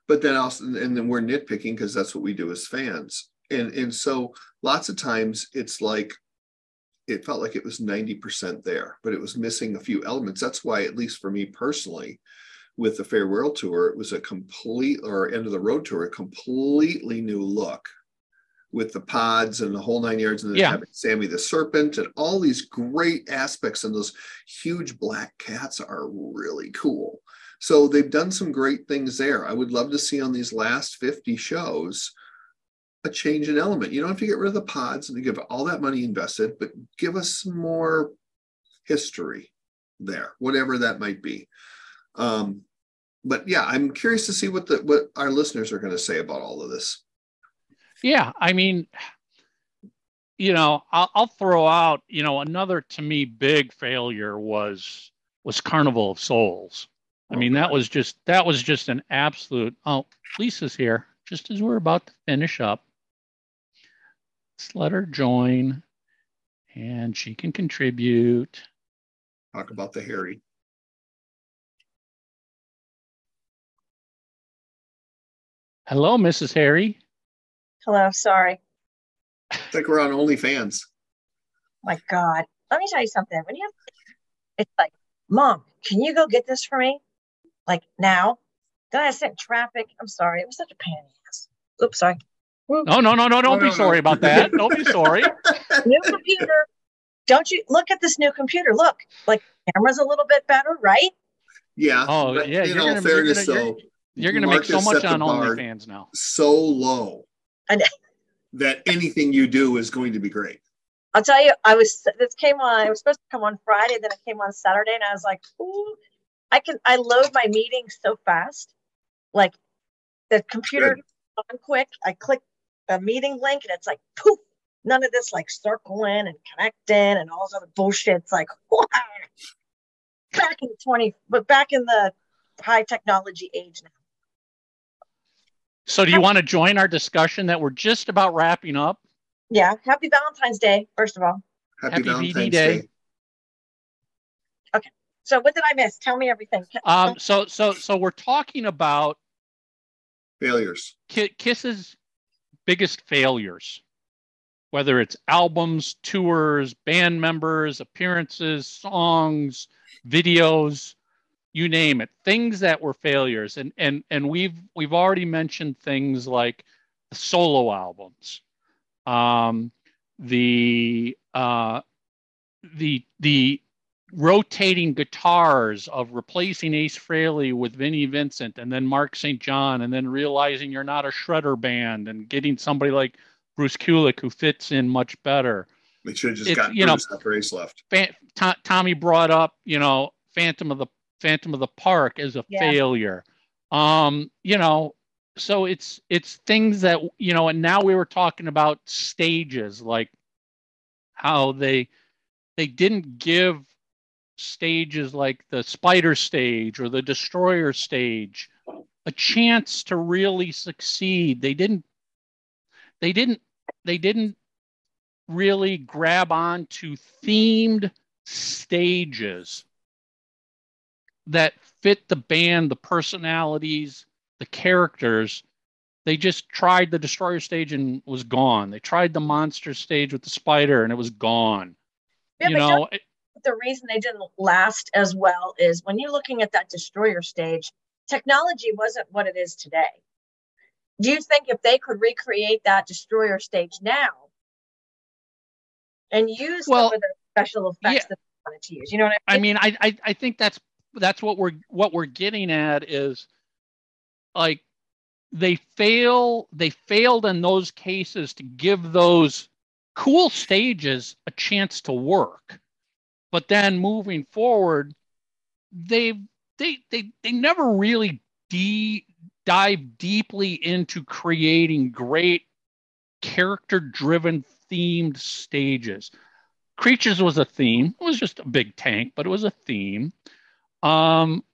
But then also, and then we're nitpicking because that's what we do as fans. And and so lots of times it's like it felt like it was 90% there, but it was missing a few elements. That's why, at least for me personally, with the farewell tour, it was a complete or end of the road tour, a completely new look with the pods and the whole nine yards, and then Yeah. Sammy the Serpent and all these great aspects. And those huge black cats are really cool. So they've done some great things there. I would love to see on these last 50 shows a change in element. You don't have to get rid of the pods and give all that money invested, but give us some more history there, whatever that might be. Um, but yeah, I'm curious to see what the what our listeners are going to say about all of this. Yeah, I mean, you know, I'll, I'll throw out, you know, another to me big failure was was Carnival of Souls. I mean, that was just that was just an absolute. Oh, Lisa's here, just as we're about to finish up. Let's let her join, and she can contribute. Talk about the Harry. Hello, Mrs. Harry. Hello, sorry. It's like we're on OnlyFans. Oh my God. Let me tell you something. When you have, it's like, Mom, can you go get this for me? Like now? Then I sit in traffic. I'm sorry. It was such a pain in the ass. Oops, sorry. No, no, no, no. Don't No, be no, no. sorry about that. Don't be sorry. New computer. Don't you look at this new computer? Look, like camera's a little bit better, right? Yeah. Oh, but yeah, In you're all gonna- you're fairness, gonna- you're- though, You're gonna make so much on bar OnlyFans now. so low Know. that anything you do is going to be great. I'll tell you, I was this came on. I was supposed to come on Friday, then it came on Saturday, and I was like, "Ooh, I can." I load my meetings so fast, like the computer Good. on quick. I click a meeting link, and it's like poof. None of this like circling and connecting and all this other bullshit. It's like wow. back in the twenty, but back in the high technology age now. So, do you want to join our discussion that we're just about wrapping up? Yeah. Happy Valentine's Day, first of all. Happy, Happy Valentine's Day. Day. So what did I miss? Tell me everything. Um, so, so, so we're talking about Failures. Ki- Kiss's biggest failures, whether it's albums, tours, band members, appearances, songs, videos, you name it, things that were failures. And and and we've we've already mentioned things like the solo albums, um, the uh, the the rotating guitars of replacing Ace Frehley with Vinnie Vincent and then Mark St. John and then realizing you're not a shredder band and getting somebody like Bruce Kulick who fits in much better. They should have just got you know- Bruce after Ace left. Fan- To- Tommy brought up, you know, Phantom of the Phantom of the Park as a Yeah. failure. Um, you know, so it's it's things that you know, and now we were talking about stages, like how they they didn't give stages like the spider stage or the destroyer stage a chance to really succeed. They didn't they didn't they didn't really grab on to themed stages that fit the band, the personalities, the characters. They just tried the destroyer stage and was gone. They tried the monster stage with the spider and it was gone. Yeah, you know, it- the reason they didn't last as well is when you're looking at that destroyer stage, technology wasn't what it is today. Do you think if they could recreate that destroyer stage now and use Well, some of the special effects yeah. that they wanted to use, you know what I mean? I mean? mean, I, I I think that's that's what we're what we're getting at is like they fail they failed in those cases to give those cool stages a chance to work. But then moving forward, they they they they never really de- dive deeply into creating great character driven themed stages. Creatures was a theme. It was just a big tank, but it was a theme. Um,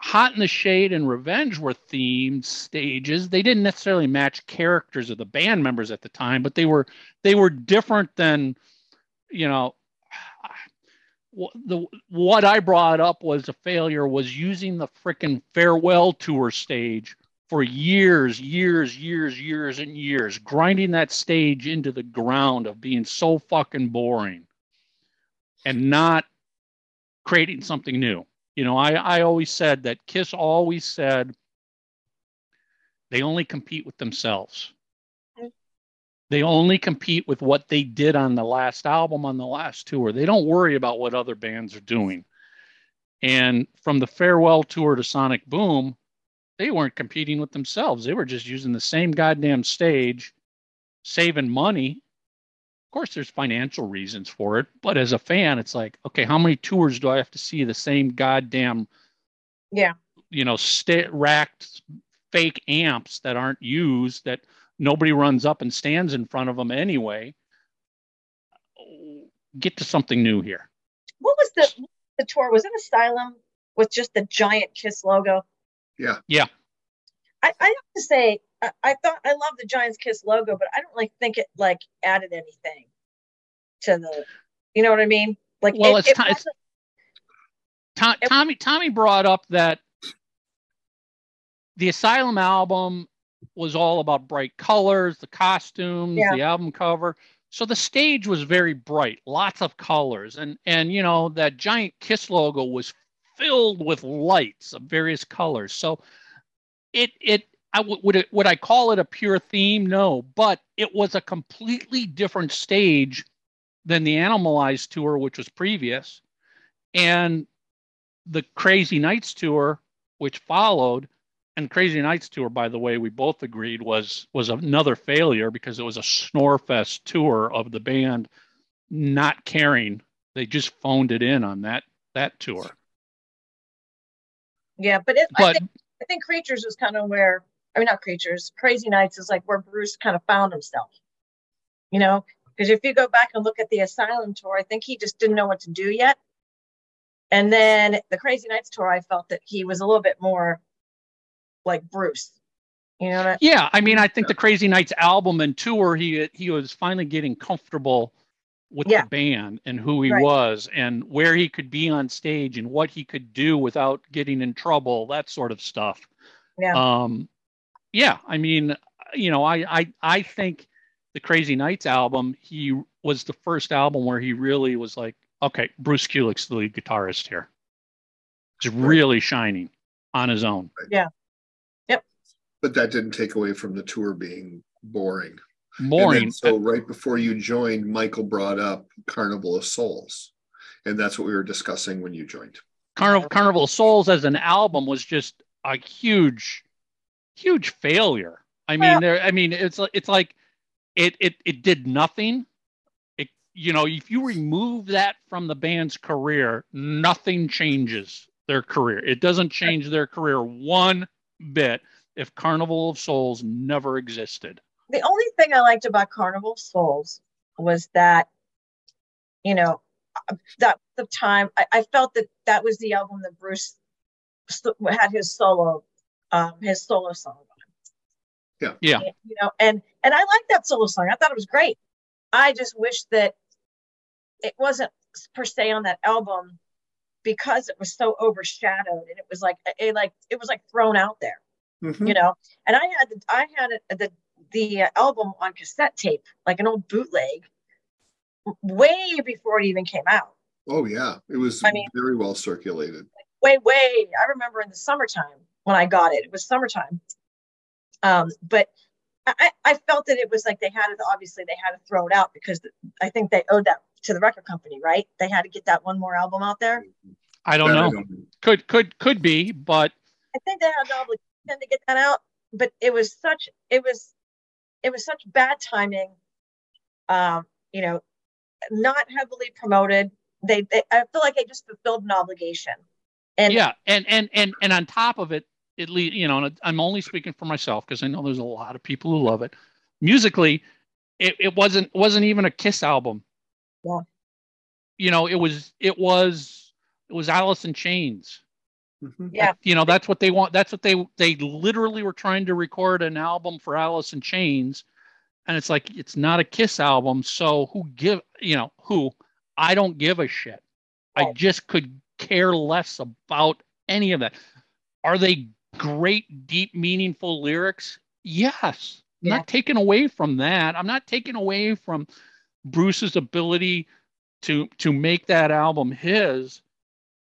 Hot in the Shade and Revenge were themed stages. They didn't necessarily match characters of the band members at the time, but they were they were different than, you know, the what I brought up was a failure was using the frickin' farewell tour stage for years, years, years, years, and years, grinding that stage into the ground of being so fucking boring and not creating something new. You know, I, I always said that Kiss always said they only compete with themselves. Mm-hmm. They only compete with what they did on the last album, on the last tour. They don't worry about what other bands are doing. And from the farewell tour to Sonic Boom, they weren't competing with themselves. They were just using the same goddamn stage, saving money. Of course, there's financial reasons for it, but as a fan, it's like, okay, how many tours do I have to see the same goddamn, Yeah. you know, sta racked fake amps that aren't used that nobody runs up and stands in front of them anyway? Get to something new here. What was the the tour? Was it Asylum with just the giant Kiss logo? Yeah. Yeah. I, I have to say, I, I thought I love the Giants Kiss logo, but I don't like think it like added anything to the. You know what I mean? Like, Well, it, it's it ti- it's- Tommy Tommy brought up that the Asylum album was all about bright colors, the costumes, Yeah. the album cover. So the stage was very bright, lots of colors, and and you know that giant Kiss logo was filled with lights of various colors. So it it I w- would it would I call it a pure theme? No, but it was a completely different stage than the Animalized tour, which was previous, and the Crazy Nights tour, which followed, and Crazy Nights tour, by the way, we both agreed was was another failure because it was a snorefest tour of the band not caring. They just phoned it in on that that tour. yeah, but it, I think I think Creatures was kind of where I mean not Creatures, Crazy Nights is like where Bruce kind of found himself. You know, because if you go back and look at the Asylum tour, I think he just didn't know what to do yet. And then the Crazy Nights tour, I felt that he was a little bit more like Bruce. You know I, yeah, I mean, I think the Crazy Nights album and tour, he he was finally getting comfortable with Yeah. the band and who he Right. was and where he could be on stage and what he could do without getting in trouble, that sort of stuff. Yeah. Um, yeah, I mean, you know, I I I think the Crazy Nights album, he was the first album where he really was like, okay, Bruce Kulick's the lead guitarist here. He's really shining on his own. Yeah. Yep. But that didn't take away from the tour being boring. Boring. then, so right before you joined, Michael brought up Carnival of Souls. And that's what we were discussing when you joined. Carnival Carnival of Souls as an album was just a huge, huge failure. I mean, there. I mean, it's it's like it it it did nothing. It you know, if you remove that from the band's career, nothing changes their career. It doesn't change their career one bit if Carnival of Souls never existed. the only thing I liked about Carnival of Souls was that, you know, that the time I, I felt that that was the album that Bruce had his solo, um, his solo song. Yeah. Yeah. You know, and and I like that solo song. I thought it was great. I just wish that it wasn't per se on that album because it was so overshadowed and it was like it like it was like thrown out there Mhm. you know and i had i had the the uh, album on cassette tape like an old bootleg way before it even came out Oh, yeah. It was I mean- very well circulated. way way i remember in the summertime when i got it it was summertime um but I, I I felt that it was like they had it obviously they had to throw it out because i think they owed that to the record company right they had to get that one more album out there I don't know. Could could could be, but I think they had an obligation to get that out, but it was such it was it was such bad timing. Um, you know, not heavily promoted. They, they I feel like they just fulfilled an obligation. And yeah and and and and on top of it at least you know and i'm only speaking for myself because i know there's a lot of people who love it. Musically it, it wasn't wasn't even a kiss album. Yeah. you know it was it was it was alice in chains. Mhm. Yeah. you know that's what they want that's what they they literally were trying to record an album for alice in chains and it's like it's not a kiss album so who give you know who? I don't give a shit. I just could care less about any of that. Are they great deep meaningful lyrics yes I'm Yeah. not taking away from that i'm not taking away from bruce's ability to to make that album his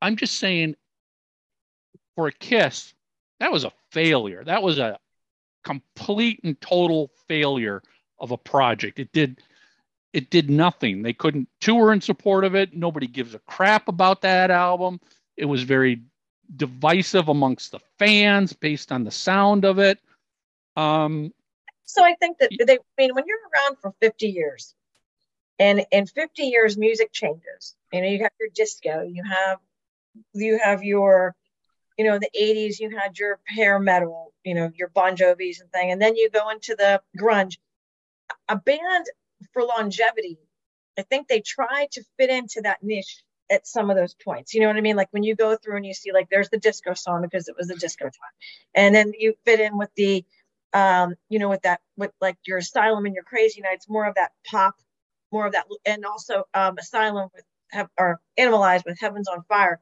i'm just saying for a Kiss, that was a failure. That was a complete and total failure of a project. It did it did nothing. They couldn't tour in support of it. Nobody gives a crap about that album. It was very divisive amongst the fans based on the sound of it. Um, So I think that they, I mean, when you're around for 50 years, and in 50 years, music changes. You know, you have your disco, you have, you have your, you know, in the 80s, you had your hair metal, you know, your Bon Jovi's and thing, and then you go into the grunge. A band for longevity, I think they try to fit into that niche at some of those points. You know what I mean? Like when you go through and you see like there's the disco song because it was the disco time, and then you fit in with the, um, you know, with that with like your Asylum and your Crazy Nights, more of that pop, more of that, and also um, Asylum with have or Animalized with Heavens on Fire.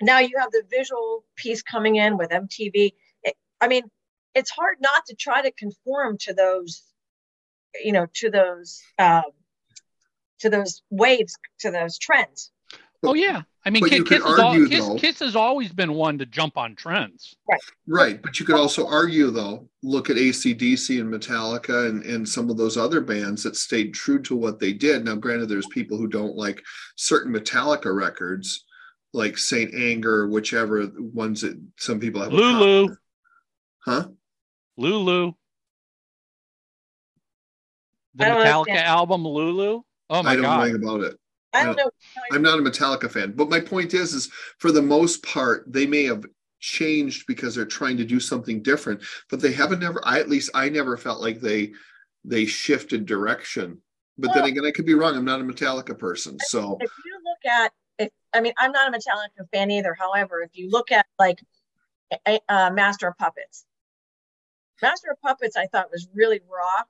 Now you have the visual piece coming in with MTV. It, I mean, it's hard not to try to conform to those, you know, to those. Um, to those waves, to those trends. Oh yeah, I mean, But you Kiss, could has al- argue, Kiss, though- Kiss has always been one to jump on trends. Right, Right. but you could also argue though, look at ACDC and Metallica and, and some of those other bands that stayed true to what they did. Now, granted, there's people who don't like certain Metallica records, like Saint Anger, whichever ones that some people have. Lulu. Huh? Lulu. The Metallica understand. album Lulu. Oh my god. I don't know god. about it. I don't know. I'm not a Metallica fan, but my point is, is for the most part, they may have changed because they're trying to do something different, but they haven't never. I at least I never felt like they they shifted direction. But then again, I could be wrong. I'm not a Metallica person, so if you look at if I mean I'm not a Metallica fan either. However, if you look at like a, uh, Master of Puppets, Master of Puppets I thought was really raw,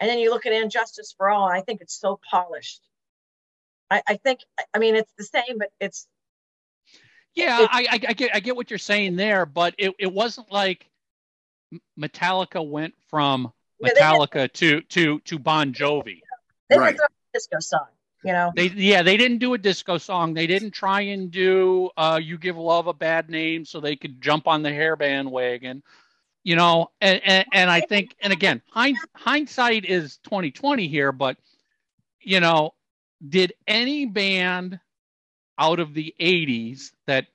and then you look at And Justice for All, I think it's so polished. I, I think I mean it's the same, but it's Yeah, It- I, I, I get I get what you're saying there, but it, it wasn't like Metallica went from Yeah, Metallica to to to Bon Jovi. they Right. did throw a disco song, you know. They yeah, they didn't do a disco song. They didn't try and do uh you give love a bad name so they could jump on the hair bandwagon. You know, and, and, and I think and again, hind, hindsight is 2020 here, but you know, did any band out of the 80s that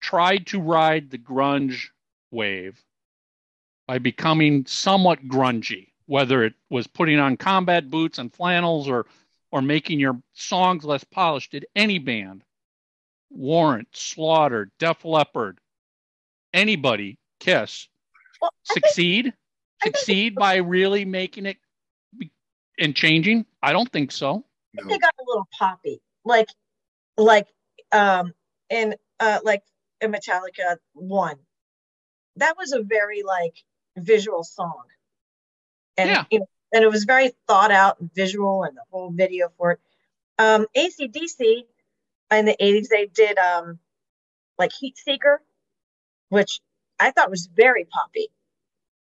tried to ride the grunge wave by becoming somewhat grungy, whether it was putting on combat boots and flannels or or making your songs less polished, did any band, Warrant, Slaughter, Def Leppard, anybody, Kiss, Well, succeed? Think- Succeed by really making it be- and changing? I don't think so. Think they got a little poppy, like, like, um, in, uh, like in Metallica one, that was a very like visual song, and Yeah. you know, and it was very thought out and visual, and the whole video for it. Um, ACDC in the eighties, they did um, like Heat Seeker, which I thought was very poppy.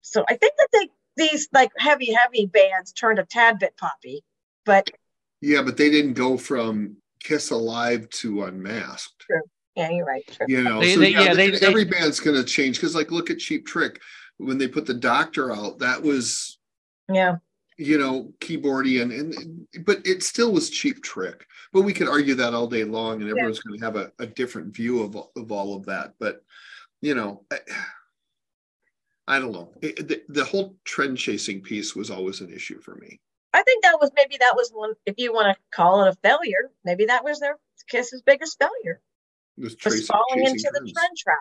So I think that they these like heavy, heavy bands turned a tad bit poppy, but yeah, but they didn't go from Kiss Alive to Unmasked. True. yeah, you're right. True. You know, They- so they- yeah, yeah, they- they- every band's going to change because, like, look at Cheap Trick when they put the Doctor out. That was Yeah. you know, keyboardy and, and but it still was cheap trick. But we could argue that all day long, and everyone's going to have a, a different view of of all of that. But you know, I, I don't know. It, the, the whole trend chasing piece was always an issue for me. I think that was maybe that was one, if you want to call it a failure, maybe that was their Kiss's biggest failure Was was falling chasing into the trend trap.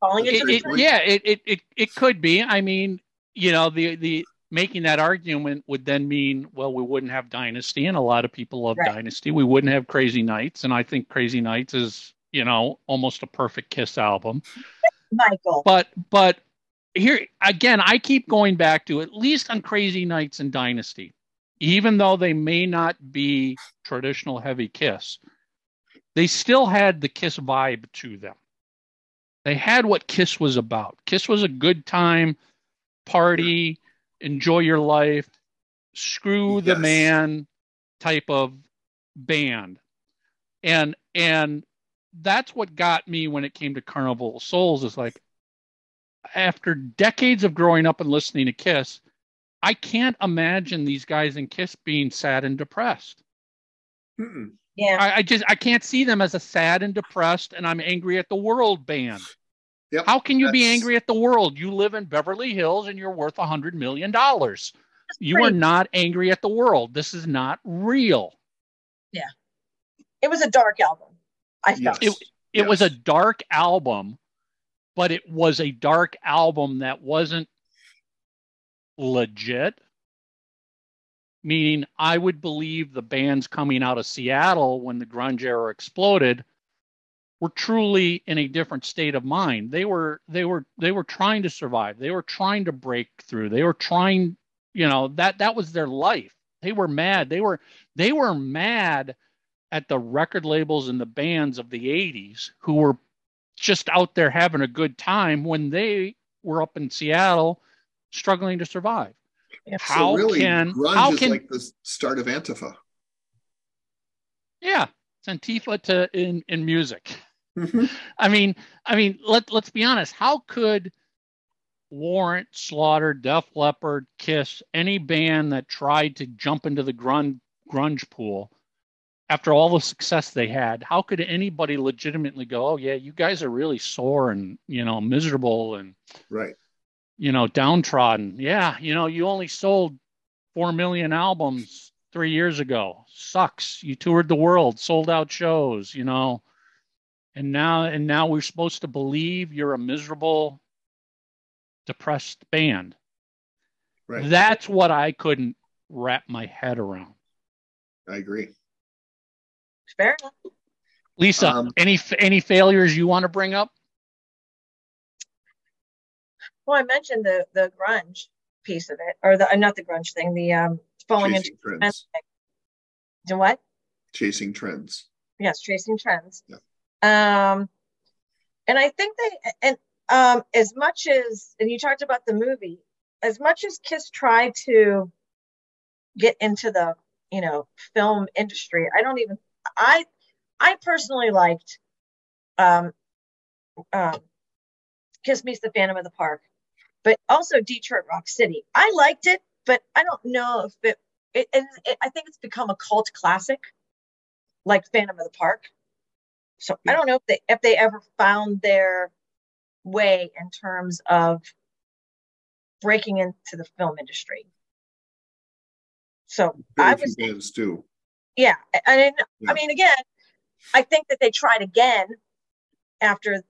Falling into It, the it, trend. yeah, it, it, it, it could be. I mean, you know, the, the making that argument would then mean, well, we wouldn't have Dynasty, and a lot of people love Right. Dynasty. We wouldn't have Crazy Nights, and I think Crazy Nights is, you know, almost a perfect Kiss album. Michael. But but here again, I keep going back to at least on Crazy Nights and Dynasty, even though they may not be traditional heavy Kiss, they still had the Kiss vibe to them. They had what Kiss was about. Kiss was a good time, party, enjoy your life, screw the man type of band. And and that's what got me when it came to Carnival of Souls is like after decades of growing up and listening to Kiss, I can't imagine these guys in Kiss being sad and depressed. Mm-mm. Yeah. I, I just I can't see them as a sad and depressed and I'm angry at the world band. Yep, How can you be angry at the world? You live in Beverly Hills and you're worth a hundred million dollars. You are not angry at the world. This is not real. Yeah. It was a dark album. I Yes. felt. It- It was a dark album, but it was a dark album that wasn't legit. Meaning, I would believe the bands coming out of Seattle when the grunge era exploded were truly in a different state of mind. They were they were they were trying to survive. They were trying to break through. They were trying, you know, that that was their life. They were mad. They were they were mad at the record labels and the bands of the 80s who were just out there having a good time when they were up in Seattle struggling to survive. So How really, can grunge how is can like the start of Antifa. yeah, it's Antifa to in in music. Mhm. I mean, I mean, let let's be honest. How could Warrant, Slaughter, Def Leppard, Kiss, any band that tried to jump into the grunge grunge pool after all the success they had, how could anybody legitimately go, "Oh yeah, you guys are really sore and you know miserable and Right. You know downtrodden"? Yeah, you know, you only sold four million albums three years ago. Sucks. You toured the world, sold out shows. You know and now and now we're supposed to believe you're a miserable depressed band Right. that's what i couldn't wrap my head around I agree. Fair enough. lisa Um, any any failures you want to bring up Well, I mentioned the the grunge piece of it, or the uh, not the grunge thing, the um falling into Chasing trends. to what? Chasing trends. Yes, chasing trends. Yeah. Um, and I think they and um as much as and you talked about the movie, as much as Kiss tried to get into the you know film industry, I don't even I I personally liked um um Kiss Meets the Phantom of the Park, but also Detroit Rock City. I liked it, but I don't know if it it, it, it I think it's become a cult classic like Phantom of the Park. So I don't know if they if they ever found their way in terms of breaking into the film industry. So I was bands do. yeah, and I. Yeah. I mean, again, I think that they tried again after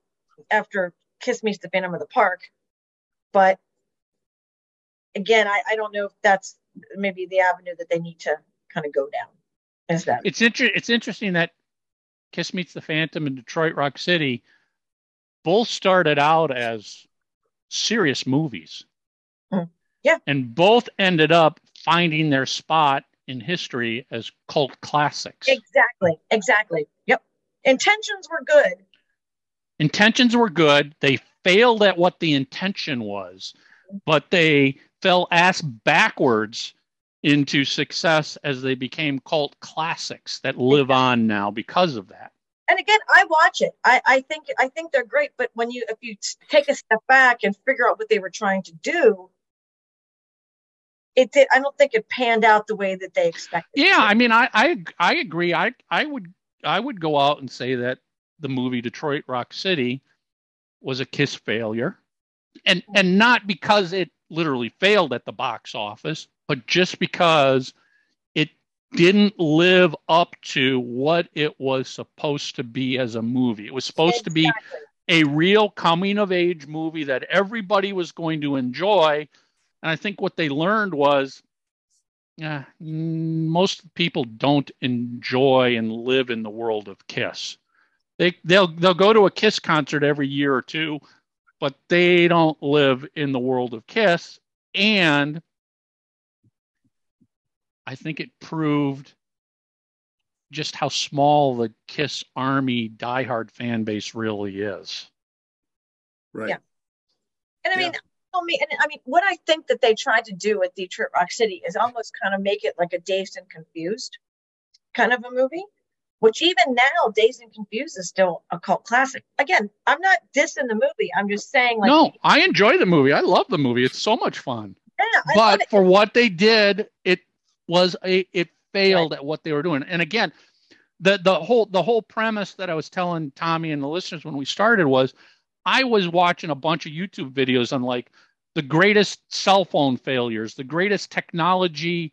after Kiss Meets the Phantom of the Park, but again, I, I don't know if that's maybe the avenue that they need to kind of go down. Is that it's inter- it's interesting that kiss meets the phantom and detroit rock city both started out as serious movies Mm. Yeah. and both ended up finding their spot in history as cult classics exactly exactly? Yep. Intentions were good. intentions were good. They failed at what the intention was, but they fell ass backwards into success as they became cult classics that live on now because of that. and again i watch it I, I think i think they're great but when you if you take a step back and figure out what they were trying to do it did i don't think it panned out the way that they expected Yeah, I mean, I I I agree. I I would I would go out and say that the movie Detroit Rock City was a Kiss failure, and and not because it literally failed at the box office, but just because it didn't live up to what it was supposed to be as a movie. It was supposed to be a real coming of age movie that everybody was going to enjoy. And I think what they learned was, yeah, mm, most people don't enjoy and live in the world of Kiss. They they'll they'll go to a Kiss concert every year or two, but they don't live in the world of Kiss. And I think it proved just how small the Kiss Army diehard fan base really is. Right. Yeah. And I Yeah. mean, I mean, and I mean, what I think that they tried to do with Detroit Rock City is almost kind of make it like a dazed and confused kind of a movie, which even now, Dazed and Confused is still a cult classic. Again, I'm not dissing the movie. I'm just saying, like, no, I enjoy the movie. I love the movie. It's so much fun. yeah, I But for what they did, it was a it failed at what they were doing. And again, the the whole the whole premise that I was telling Tommy and the listeners when we started was I was watching a bunch of YouTube videos on like the greatest cell phone failures, the greatest technology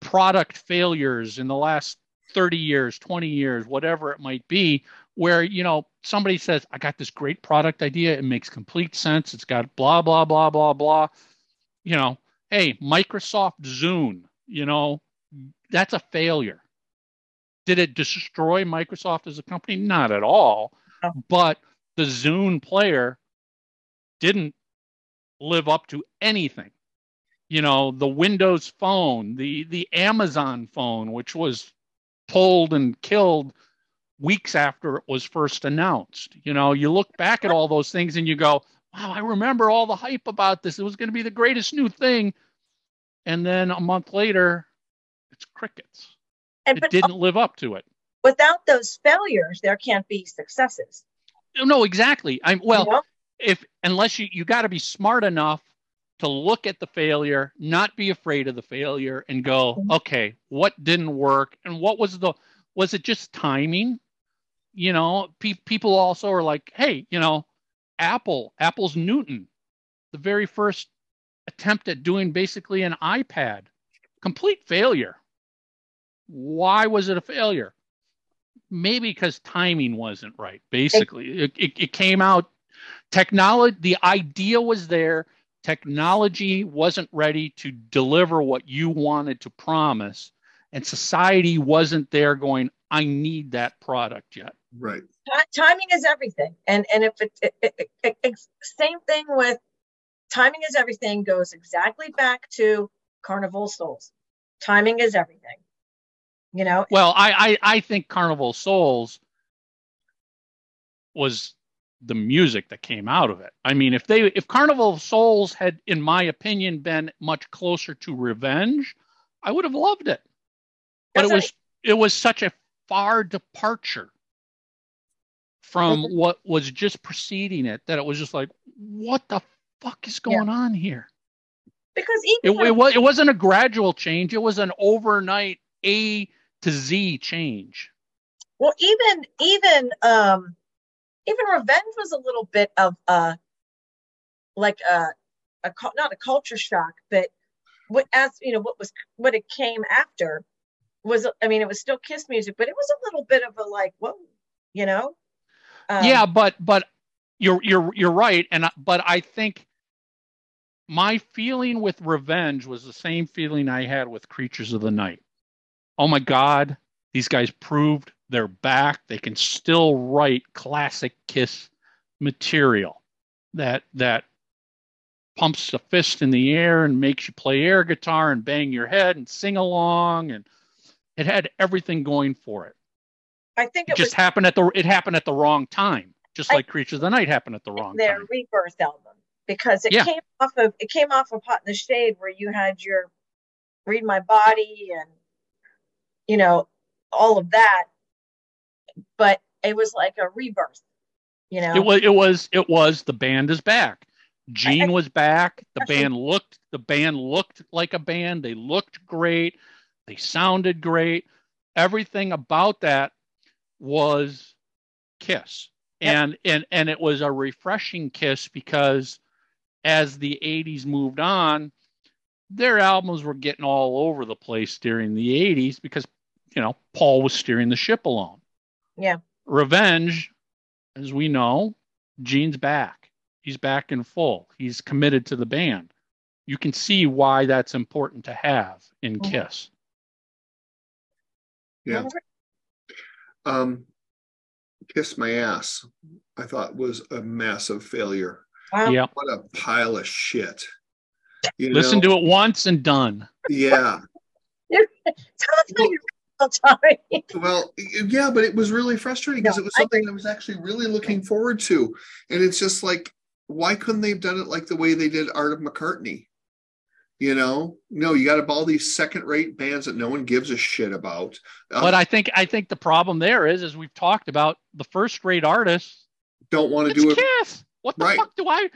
product failures in the last 30 years, 20 years, whatever it might be, where you know somebody says, I got this great product idea, it makes complete sense, it's got blah blah blah blah blah. You know, hey, Microsoft Zune, you know, that's a failure. Did it destroy Microsoft as a company? Not at all. No. But the Zune player didn't live up to anything. You know, the Windows phone, the the Amazon phone, which was pulled and killed weeks after it was first announced. You know, you look back at all those things and you go, wow, I remember all the hype about this. It was going to be the greatest new thing. And then a month later, it's crickets. and It didn't live up to it. without those failures, there can't be successes. No, exactly. I'm you well, know? if unless you you got to be smart enough to look at the failure, not be afraid of the failure and go, Mhm. okay, what didn't work and what was the was it just timing? You know, pe- people also are like, hey, you know, Apple, Apple's Newton, the very first attempt at doing basically an iPad, complete failure. Why was it a failure? Maybe because timing wasn't right. Basically, it, it, it came out technology the idea was there technology wasn't ready to deliver what you wanted to promise and society wasn't there going i need that product yet. Right. Ti- timing is everything. And and if it, it, it, it, it's same thing with timing is everything goes exactly back to carnival souls. Timing is everything. You know? Well i i, I think carnival souls was the music that came out of it. I mean if they if carnival of souls had in my opinion been much closer to revenge i would have loved it. But it That's was it was such a far departure from Mhm. what was just preceding it that it was just like what the fuck is going on here? Because it, even it, was, it wasn't a gradual change. It was an overnight a to z change. Well even even um even revenge was a little bit of a like a a not a culture shock but what as you know what was what it came after was i mean it was still kiss music but it was a little bit of a like whoa you know? Um, yeah but but you're you're you're right and but i think my feeling with revenge was the same feeling i had with creatures of the night. Oh my god these guys proved they're back. They can still write classic kiss material that that pumps a fist in the air and makes you play air guitar and bang your head and sing along. And it had everything going for it. I think it it just was happened at the it happened at the wrong time just I- like creatures of the night happened at the wrong their time. Rebirth album because it Yeah. came off of it came off of hot in the shade where you had your read my body and you know all of that but it was like a rebirth you know? It was it was it was the band is back. Gene was back. The band looked the band looked like a band. They looked great. They sounded great. Everything about that was kiss. Yep. and and and it was a refreshing kiss because as the 80s moved on their albums were getting all over the place during the 80s because you know paul was steering the ship alone Yeah. revenge as we know gene's back he's back in full he's committed to the band you can see why that's important to have in Mhm. kiss Yeah. Um, Kiss My Ass, I thought was a massive failure. Wow. yeah What a pile of shit. You listen know? to it once and done Yeah. Tell us how you feel, Tommy. Well, yeah, but it was really frustrating because No, it was something I was actually really looking forward to. And it's just like, why couldn't they have done it like the way they did Art of McCartney? You know, no, you got all these second-rate bands that no one gives a shit about. Uh, But I think I think the problem there is, as we've talked about, the first-rate artists. don't want to do it. Kiss. What the Right. fuck do I?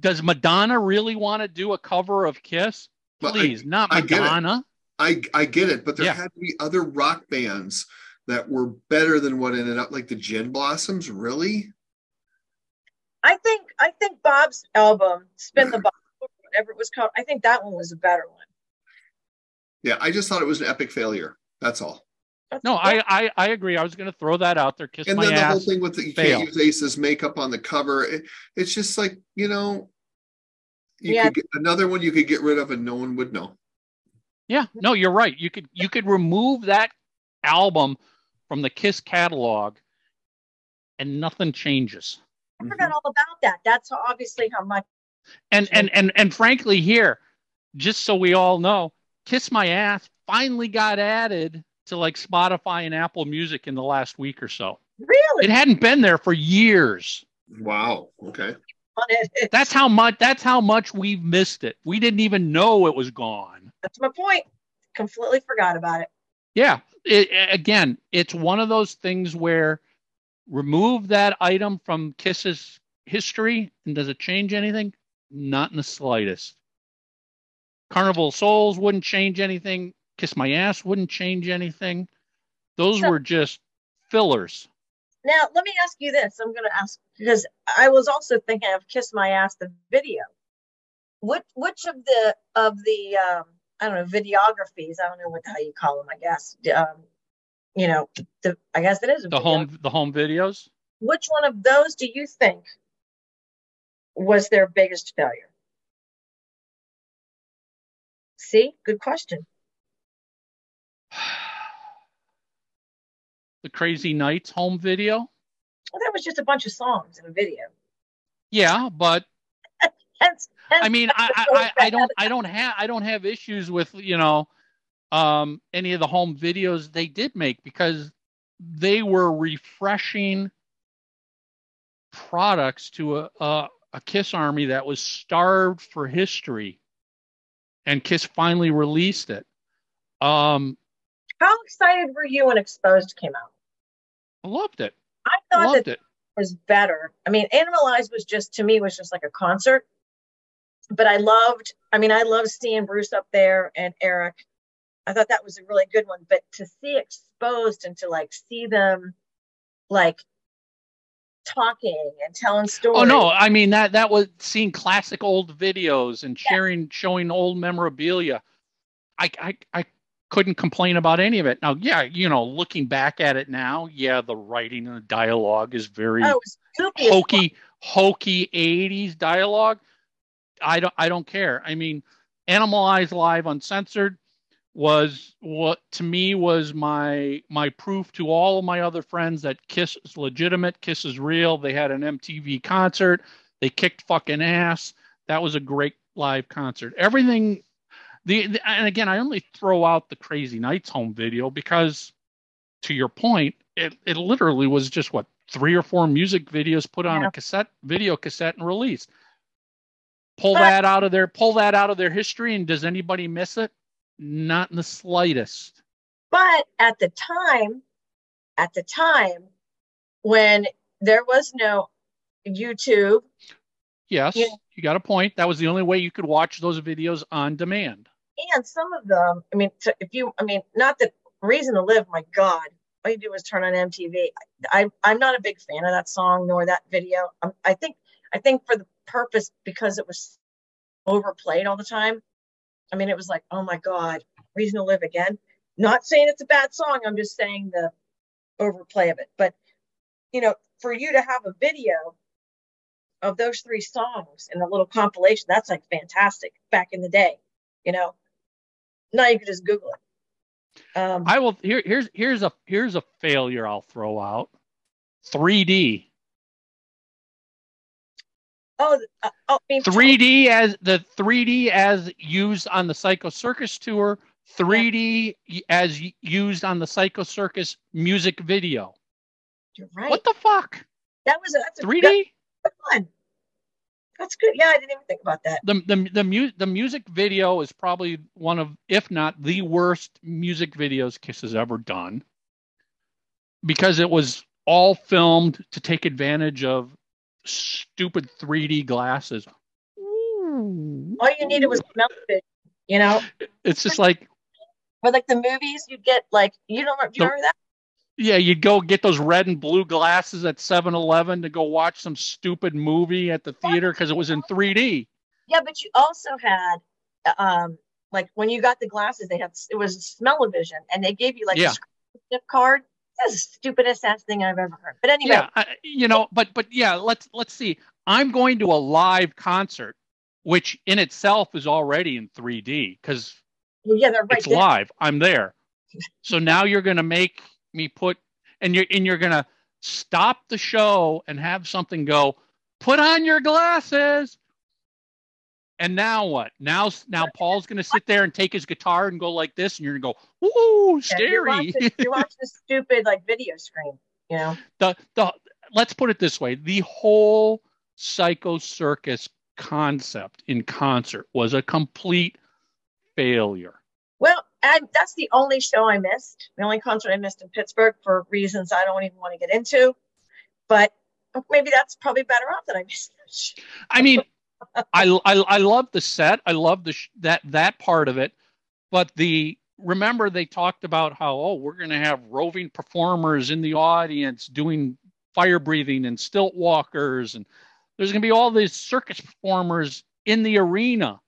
Does Madonna really want to do a cover of Kiss? But I- Please, not I get it. Madonna. I I get it, but there Yeah. had to be other rock bands that were better than what ended up like the Gin Blossoms. Really? I think I think Bob's album, Spin the Bottle, whatever it was called, I think that one was a better one. Yeah, I just thought it was an epic failure. That's all. That's- No, I, I I agree. I was going to throw that out there. Kiss And my then the whole thing with the, you fail. can't use Ace's makeup on the cover. It, it's just like you know, you Yeah. could get another one you could get rid of and no one would know. Yeah, no, you're right. You could you could remove that album from the Kiss catalog, and nothing changes. I forgot all about that. That's obviously how much. And and and and frankly, here, just so we all know, "Kiss My Ass" finally got added to like Spotify and Apple Music in the last week or so. Really? It hadn't been there for years. Wow. Okay. It. That's how much. That's how much we've missed it. We didn't even know it was gone. That's my point. Completely forgot about it. Yeah. It, again, it's one of those things where remove that item from Kiss's history, and does it change anything? Not in the slightest. Carnival Souls wouldn't change anything. Kiss My Ass wouldn't change anything. Those So- were just fillers. Now, let me ask you this. I'm going to ask because I was also thinking of "Kiss My Ass" the video. Which which of the of the um, I don't know videographies? I don't know what how you call them. I guess um, you know the I guess it is The video. home the home videos. Which one of those do you think was their biggest failure? See, good question. The Crazy Nights home video. Well, that was just a bunch of songs in a video. Yeah, but Hence, hence I mean, I, I, I, I don't, I don't have, I don't have issues with, you know, um, any of the home videos they did make because they were refreshing products to a, a, a Kiss Army that was starved for history, and Kiss finally released it. Um, How excited were you when Exposed came out? I loved it. I thought Loved that it. was better. I mean, Animalized was just to me was just like a concert. But I loved, I mean, I loved seeing Bruce up there and Eric. I thought that was a really good one. But to see exposed and to like see them like talking and telling stories. Oh no, I mean that that was seeing classic old videos and sharing showing old memorabilia. I I I couldn't complain about any of it. Now, yeah, you know, looking back at it now, yeah, the writing and the dialogue is very Oh, it was goofy as fuck. hokey hokey 80s dialogue. I don't I don't care. I mean, Animalized Live Uncensored was what to me was my my proof to all of my other friends that Kiss is legitimate, Kiss is real. They had an MTV concert, they kicked fucking ass. That was a great live concert. Everything the, the and again, I only throw out the Crazy Nights home video because to your point, it, it literally was just what three or four music videos put on Yeah. a cassette video cassette and released. Pull that out of their pull that out of their history, and does anybody miss it? Not in the slightest. But at the time, at the time when there was no YouTube, Yes, Yeah. you got a point. That was the only way you could watch those videos on demand. And some of them, I mean, so if you, I mean, not that Reason to Live, my God, all you do is turn on MTV. I, I'm not a big fan of that song nor that video. Um, I think, I think for the purpose because it was overplayed all the time. I mean, it was like, oh my God, Reason to Live again. Not saying it's a bad song. I'm just saying the overplay of it. But, you know, for you to have a video of those three songs in a little compilation, that's like fantastic back in the day, you know. Now you can just Google it. Um, I will here here's here's a here's a failure I'll throw out. 3D. oh, uh, oh, I mean, 3D as the 3D as used on the Psycho Circus tour, 3D as used on the Psycho Circus music video. You're right. What the fuck? that was a, that's a 3D? good one. That's good. Yeah, I didn't even think about that. the the the, mu- the music video is probably one of, if not the worst music videos Kiss has ever done, because it was all filmed to take advantage of stupid 3D glasses. All you needed was smell vision, you know. It's just like, But like the movies, you get like you don't you The- remember that? Yeah, you'd go get those red and blue glasses at 7-Eleven to go watch some stupid movie at the theater because it was in 3D. Yeah, but you also had um like when you got the glasses, they had it was smell-o-vision, and they gave you like Yeah. a script card. That's the stupidest ass thing I've ever heard. But anyway, yeah I, you know but but yeah let's let's see i'm going to a live concert which in itself is already in 3d because well, yeah, they're right it's there. live i'm there so now you're going to make me put and you're and you're to stop the show and have something go put on your glasses. And now what? Now now paul's to sit there and take his guitar and go like this and you're to go ooh Yeah, scary. this- you watch this stupid like video screen, you know. the the let's put it this way the whole psycho circus concept in concert was a complete failure. Well, I, that's the only show I missed. The only concert I missed in Pittsburgh for reasons I don't even want to get into. But maybe that's probably better off that I missed. i mean I, I i love the set i love the sh- that that part of it but the remember they talked about how oh we're going to have roving performers in the audience doing fire breathing and stilt walkers and there's going to be all these circus performers in the arena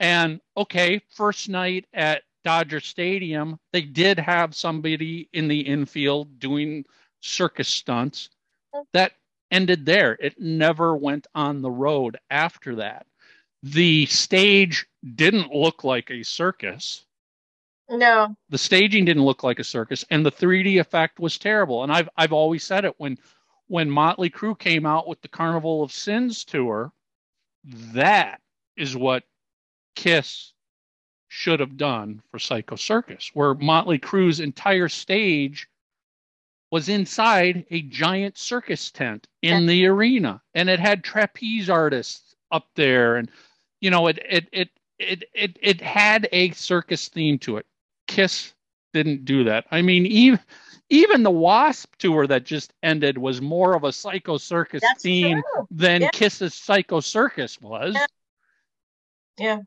and okay first night at dodger stadium they did have somebody in the infield doing circus stunts that ended there. It never went on the road after that. The stage didn't look like a circus. No, the staging didn't look like a circus and the 3D effect was terrible. And I've I've always said it when when Motley Crue came out with the Carnival of Sins tour that is what Kiss should have done for Psycho Circus where Motley Crue's entire stage was inside a giant circus tent in the arena and it had trapeze artists up there and you know it it it it it, it had a circus theme to it Kiss didn't do that. I mean, even even the Wasp tour that just ended was more of a Psycho Circus that's theme true. than Yeah. Kiss's Psycho Circus was. Yeah. Yeah,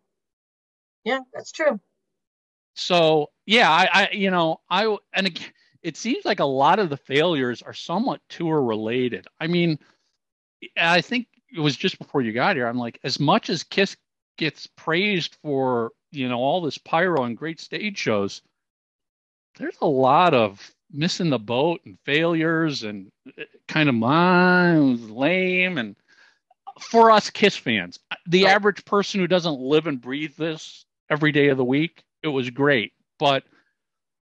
yeah, that's true. So yeah, I, I you know I and again, it seems like a lot of the failures are somewhat tour related. I mean, I think it was just before you got here. I'm like, as much as Kiss gets praised for you know all this pyro and great stage shows, there's a lot of missing the boat and failures and uh, kind of mine was lame and for us Kiss fans, the average person who doesn't live and breathe this every day of the week, it was great. But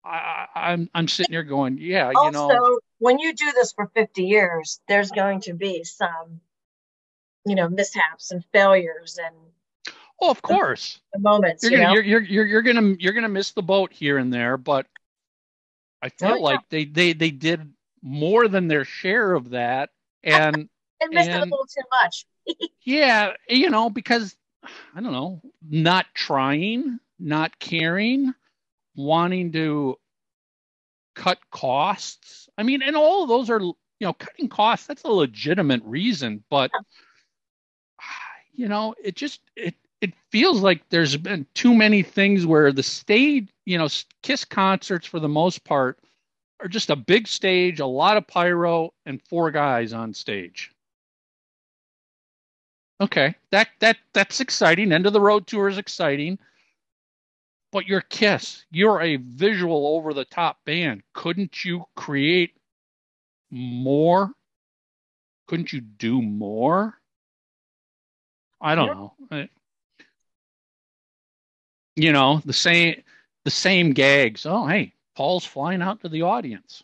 I, I- I'm I'm sitting here going, yeah, you also, know, when you do this for 50 years, there's going to be some, you know, mishaps and failures and oh, of course, moments. you're gonna know? you're, you're you're gonna you're gonna miss the boat here and there, but I feel Oh, yeah. like they they they did more than their share of that, and and missed it a little too much. yeah, you know, because I don't know, not trying, not caring, wanting to cut costs. I mean, and all of those are, you know, cutting costs, that's a legitimate reason, but you know, it just it it feels like there's been too many things where the stage, you know, Kiss concerts for the most part are just a big stage, a lot of pyro, and four guys on stage. Okay, that that that's exciting. End of the road tour is exciting. But you're Kiss. You're a visual over the top band. Couldn't you create more? Couldn't you do more? I don't Yeah. know. You know, the same the same gags. Oh, hey, Paul's flying out to the audience.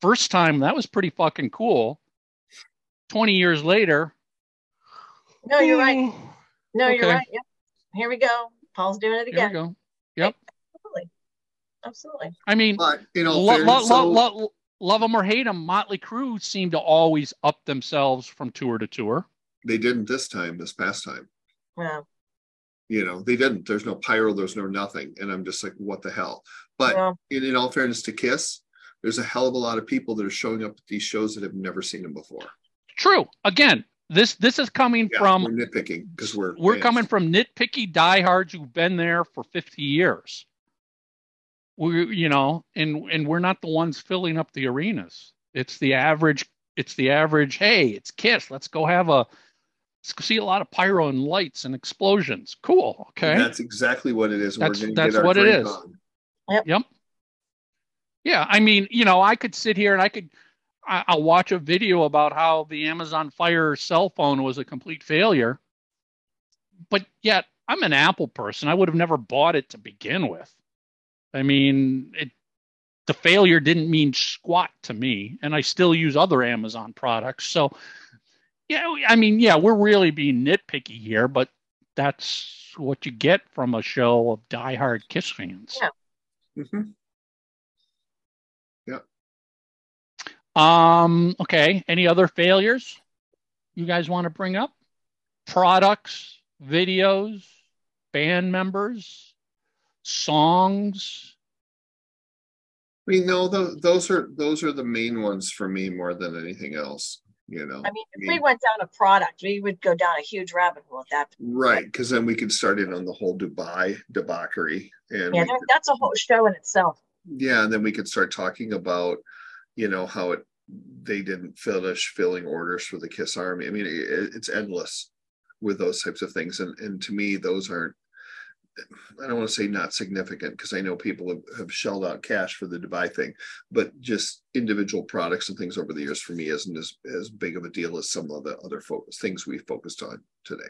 First time that was pretty fucking cool. 20 years later, No, you're right. No, you're right. Yep. Here we go. Paul's doing it again. here we again. Yep. Absolutely. Absolutely. I mean, But in all lo- lo- so- lo- lo- love them or hate them, Motley Crue seem to always up themselves from tour to tour. They didn't this time, this past time. Yeah. You know, they didn't. There's no pyro, there's no nothing. And I'm just like, what the hell? But Well, in, in all fairness to Kiss, there's a hell of a lot of people that are showing up at these shows that have never seen them before. True. Again, this this is coming Yeah, from we're nitpicking because we're we're fans. coming from nitpicky diehards who've been there for 50 years. We, you know, and and we're not the ones filling up the arenas. It's the average. It's the average. Hey, it's Kiss. Let's go have a. See a lot of pyro and lights and explosions. Cool. And Okay. That's exactly what it is. That's- we're that's get our what it is. drink is. on. Yep. Yeah. I mean, you know, I could sit here and I could. I, I'll watch a video about how the Amazon Fire cell phone was a complete failure. But yet, I'm an Apple person. I would have never bought it to begin with. I mean, it the failure didn't mean squat to me, and I still use other Amazon products. So, yeah, I mean, yeah, we're really being nitpicky here, but that's what you get from a show of diehard Kiss fans. Yeah. Mhm. Um, okay. Any other failures you guys want to bring up? Products, videos, band members, songs. I mean, no, those, those are those are the main ones for me more than anything else. You know, I mean, if we went down a product, we would go down a huge rabbit hole at that. right? Because then we could start in on the whole Dubai debauchery, and Yeah, we that, could- that's a whole show in itself. yeah, and then we could start talking about, you know, how it they didn't finish filling orders for the Kiss Army. I mean, it, it's endless with those types of things, and and to me, those aren't. I don't want to say not significant because I know people have, have shelled out cash for the Dubai thing, but just individual products and things over the years for me isn't as, as big of a deal as some of the other focus things we focused on today.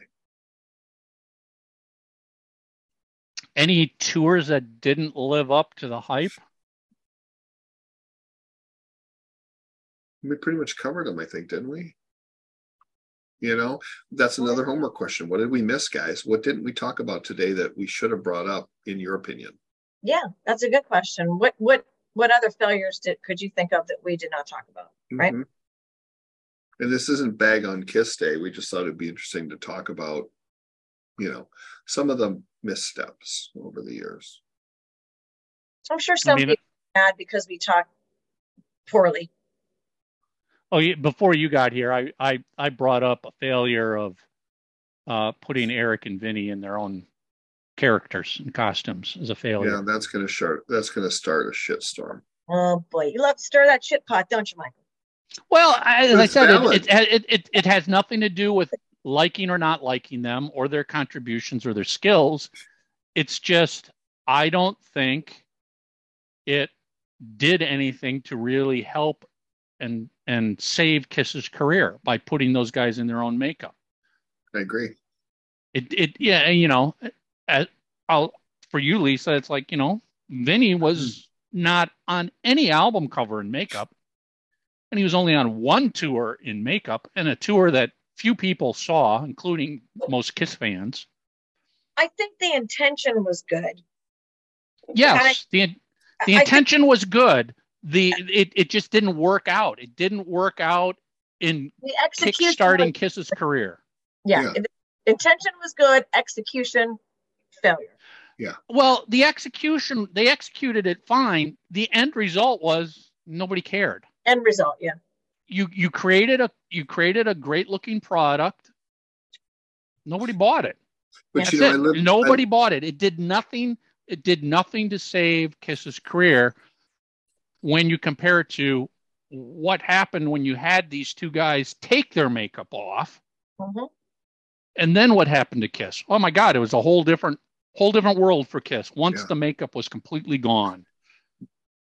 Any tours that didn't live up to the hype? We pretty much covered them, I think, didn't we? You know, that's another homework question. What did we miss, guys? What didn't we talk about today that we should have brought up, in your opinion? Yeah, that's a good question. What what what other failures did could you think of that we did not talk about? Right. Mhm. And this isn't bag on Kiss Day. We just thought it'd be interesting to talk about, you know, some of the missteps over the years. I'm sure some mean, people are mad because we talk poorly. Oh, yeah, before you got here, I, I, I brought up a failure of uh, putting Eric and Vinnie in their own characters and costumes as a failure. Yeah, that's gonna start. That's gonna start a shitstorm. Oh boy, you love to stir that shit pot, don't you, Michael? Well, I, as I said, it, it, it, it, it has nothing to do with liking or not liking them or their contributions or their skills. It's just, I don't think it did anything to really help and and save Kiss's career by putting those guys in their own makeup. I agree. It it yeah, you know, uh, I'll for you, Lisa. It's like you know, Vinnie was not on any album cover in makeup, and he was only on one tour in makeup, and a tour that few people saw, including most Kiss fans. I think the intention was good. Yes, the the I think- intention was good. The it it just didn't work out. It didn't work out in the execution kickstarting was- Kiss's career. yeah, Yeah. intention was good, execution failure. Yeah. Well, the execution they executed it fine. The end result was nobody cared. End result, yeah. You you created a you created a great looking product. Nobody bought it. But That's you know, I it. live, Nobody bought it. It did nothing. It did nothing to save Kiss's career. When you compare it to what happened when you had these two guys take their makeup off, Mhm. and then what happened to Kiss? Oh my God! It was a whole different whole different world for Kiss once Yeah. the makeup was completely gone.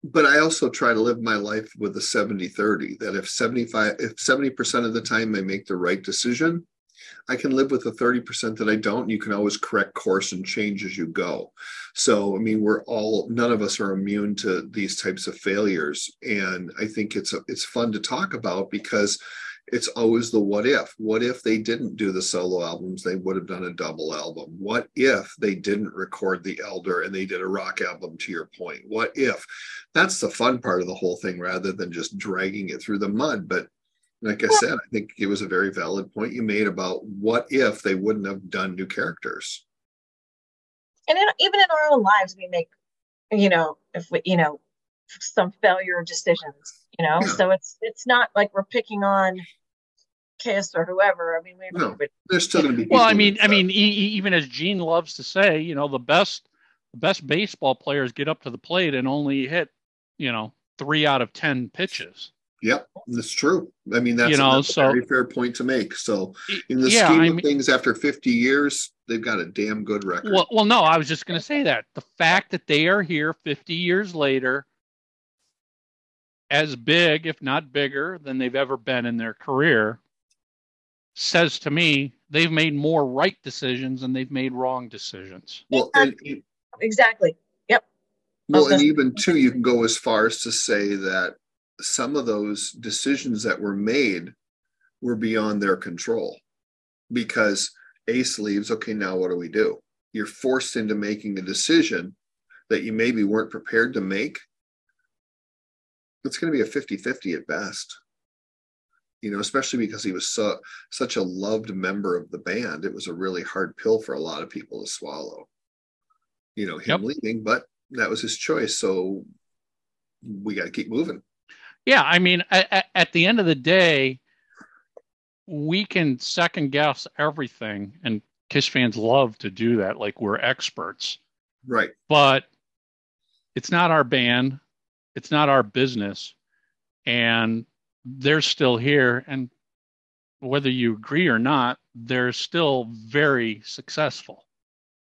but I also try to live my life with a 70 30 that if 75, if 70% of the time I make the right decision, I can live with the 30% that I don't. You can always correct course and change as you go. So, I mean, we're all, none of us are immune to these types of failures. And I think it's, a, it's fun to talk about because it's always the what if. What if they didn't do the solo albums? They would have done a double album. What if they didn't record The Elder and they did a rock album, to your point? What if? That's the fun part of the whole thing rather than just dragging it through the mud. But Like I said, I think it was a very valid point you made about what if they wouldn't have done new characters. and in, even in our own lives we make you know if we you know some failure decisions you know Yeah. so it's it's not like we're picking on kiss or whoever i mean we No. but There's still going to be. Well, I mean, I mean, e- e- even as Gene loves to say, you know, the best, the best baseball players get up to the plate and only hit, you know, three out of ten pitches. Yep, that's true. I mean, that's, You know, that's so- a very fair point to make. So, in the yeah, scheme I of mean, things, after 50 years, they've got a damn good record. well, well, no, I was just going to say that the fact that they are here 50 years later, as big, if not bigger, than they've ever been in their career, says to me they've made more right decisions than they've made wrong decisions. well, and, exactly yep well, and even too, you can go as far as to say that some of those decisions that were made were beyond their control because Ace leaves. Okay, now what do we do? You're forced into making a decision that you maybe weren't prepared to make. It's going to be a 50 50 at best. You know, especially because he was so, such a loved member of the band. It was a really hard pill for a lot of people to swallow. You know, him Yep. leaving, but that was his choice. So we got to keep moving. Yeah, I mean, at, at the end of the day, we can second guess everything, and Kiss fans love to do that, like we're experts. Right. But it's not our band, it's not our business, and they're still here. And whether you agree or not, they're still very successful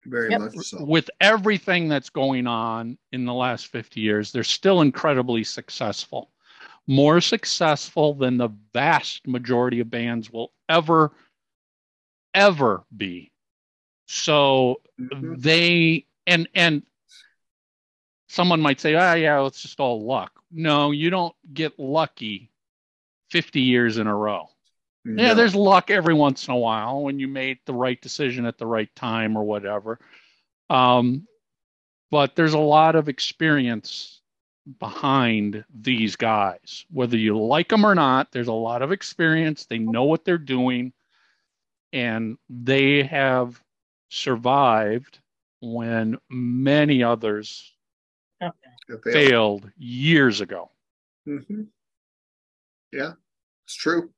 Very Yep. much so. with everything that's going on in the last 50 years, they're still incredibly successful. More successful than the vast majority of bands will ever, ever be. So Mhm. they and and someone might say, ah, yeah, it's just all luck. No, you don't get lucky 50 years in a row. Yeah, there's luck every once in a while when you made the right decision at the right time or whatever. Um, but there's a lot of experience behind these guys. Whether you like them or not, there's a lot of experience. They know what they're doing, and they have survived when many others Okay. Failed years ago. Mhm. Yeah, it's true.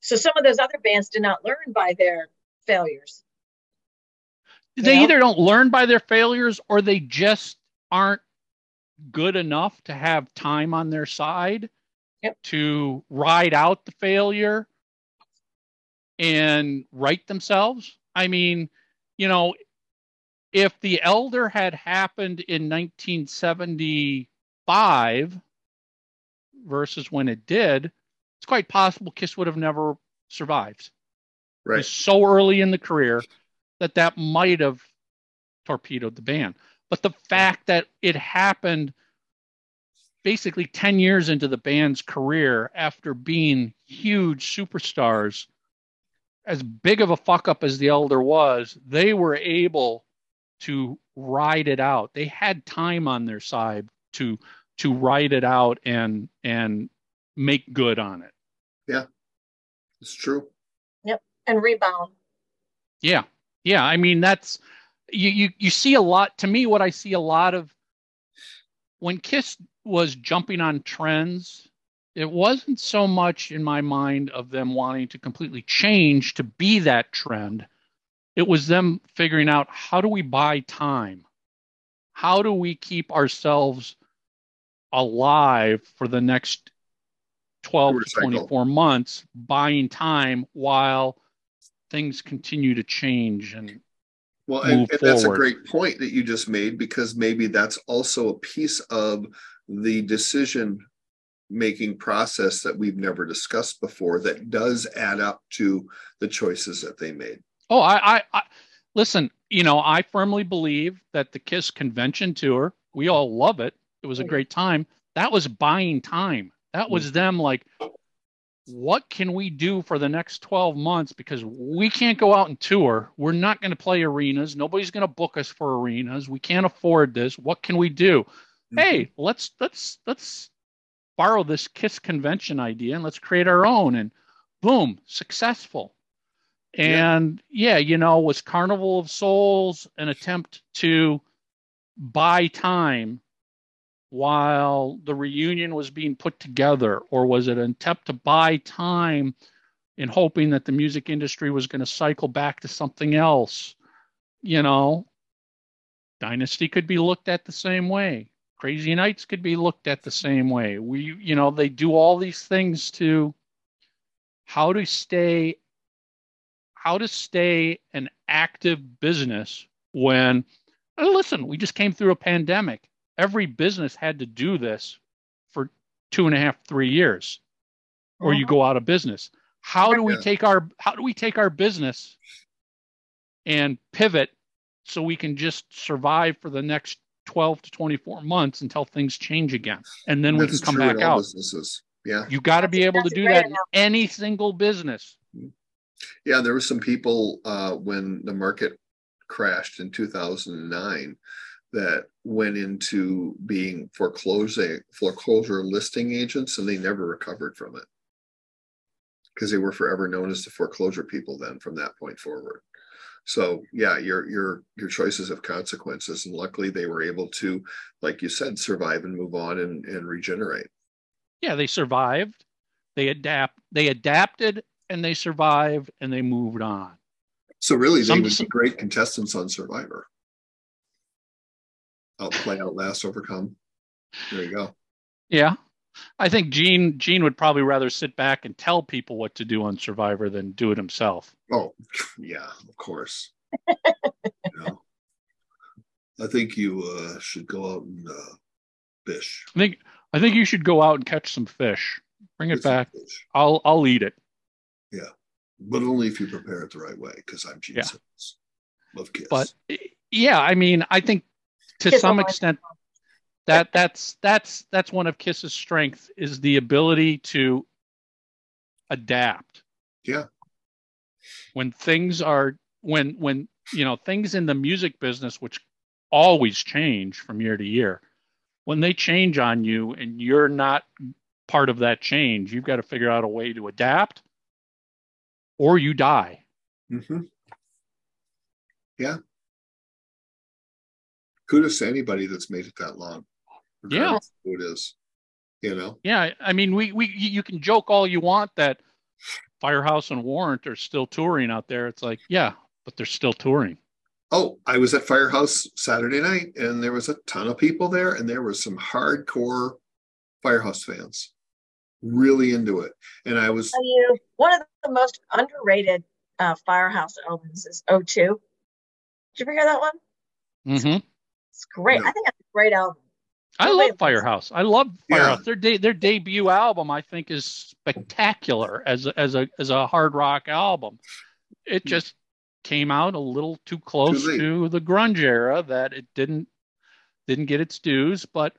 so some of those other bands did not learn by their failures they Yeah. either don't learn by their failures or they just aren't good enough to have time on their side Yep. to ride out the failure and right themselves. I mean, you know, if the elder had happened in 1975 versus when it did, it's quite possible Kiss would have never survived. It Right. was so early in the career that that might have torpedoed the band. But the fact that it happened basically 10 years into the band's career after being huge superstars, as big of a fuck up as the Elder was, they were able to ride it out. They had time on their side to to ride it out and and make good on it. Yeah. It's true. Yep. And rebound Yeah. Yeah. I mean, that's you, you you see a lot to me what I see a lot of when Kiss was jumping on trends, it wasn't so much in my mind of them wanting to completely change to be that trend. It was them figuring out how do we buy time? How do we keep ourselves alive for the next 12 to 24 months buying time while things continue to change and Well, and, and that's a great point that you just made because maybe that's also a piece of the decision making process that we've never discussed before that does add up to the choices that they made. oh I, I i listen you know i firmly believe that the kiss convention tour we all love it. It was a great time. That was buying time. That was mm-hmm. them like what can we do for the next 12 months? Because we can't go out and tour. We're not going to play arenas. Nobody's going to book us for arenas. We can't afford this. What can we do? Mm-hmm. Hey let's let's let's borrow this Kiss convention idea and let's create our own. And boom, successful. And yeah, you know, was Carnival of Souls an attempt to buy time while the reunion was being put together, or was it an attempt to buy time in hoping that the music industry was going to cycle back to something else? You know, Dynasty could be looked at the same way. Crazy Nights could be looked at the same way. We, you know, they do all these things to how to stay how to stay an active business when listen, we just came through a pandemic. Every business had to do this for two and a half, three years, or you go out of business. How do we take our how do we take our business and pivot so we can just survive for the next 12 to 24 months until things change again and then we can come back out Businesses. Yeah. you got to be able to that's a do great that in any single business Yeah, there were some people uh, when the market crashed in 2009 that went into being foreclosure foreclosure listing agents and they never recovered from it because they were forever known as the foreclosure people then from that point forward. So yeah, your your your choices have consequences, and luckily they were able to, like you said, survive and move on and, and regenerate. yeah they survived they adapt they adapted and they survived and they moved on So really, they Some- some- great contestants on Survivor. Outplay, outlast, overcome. There you go. yeah i think gene gene would probably rather sit back and tell people what to do on survivor than do it himself Oh, yeah, of course. You know, I think you uh, should go out and uh, fish. i think i think you should go out and catch some fish bring it some back i'll i'll eat it Yeah, but only if you prepare it the right way. Because I'm Gene Yeah. Jesus. Love kiss. but yeah i mean i think to Kiss some extent that that's that's that's one of kiss's strength is the ability to adapt Yeah. when things are when when you know things in the music business which always change from year to year when they change on you and you're not part of that change you've got to figure out a way to adapt or you die hmm Yeah. Kudos to anybody that's made it that long. Yeah. Who it is. You know? Yeah, I mean, we we you you can joke all you want that Firehouse and Warrant are still touring out there. It's like, yeah, but they're still touring. Oh, I was at Firehouse Saturday night and there was a ton of people there, and there were some hardcore Firehouse fans really into it. And I was, you one of the most underrated uh, Firehouse albums is O2. Did you ever hear that one? hmm It's great. No. I think that's a great album. I Nobody love Firehouse. I love Yeah. Firehouse. Their de- their debut album, I think, is spectacular as a, as a as a hard rock album. It just came out a little too close Hmm. late. to the grunge era that it didn't didn't get its dues. But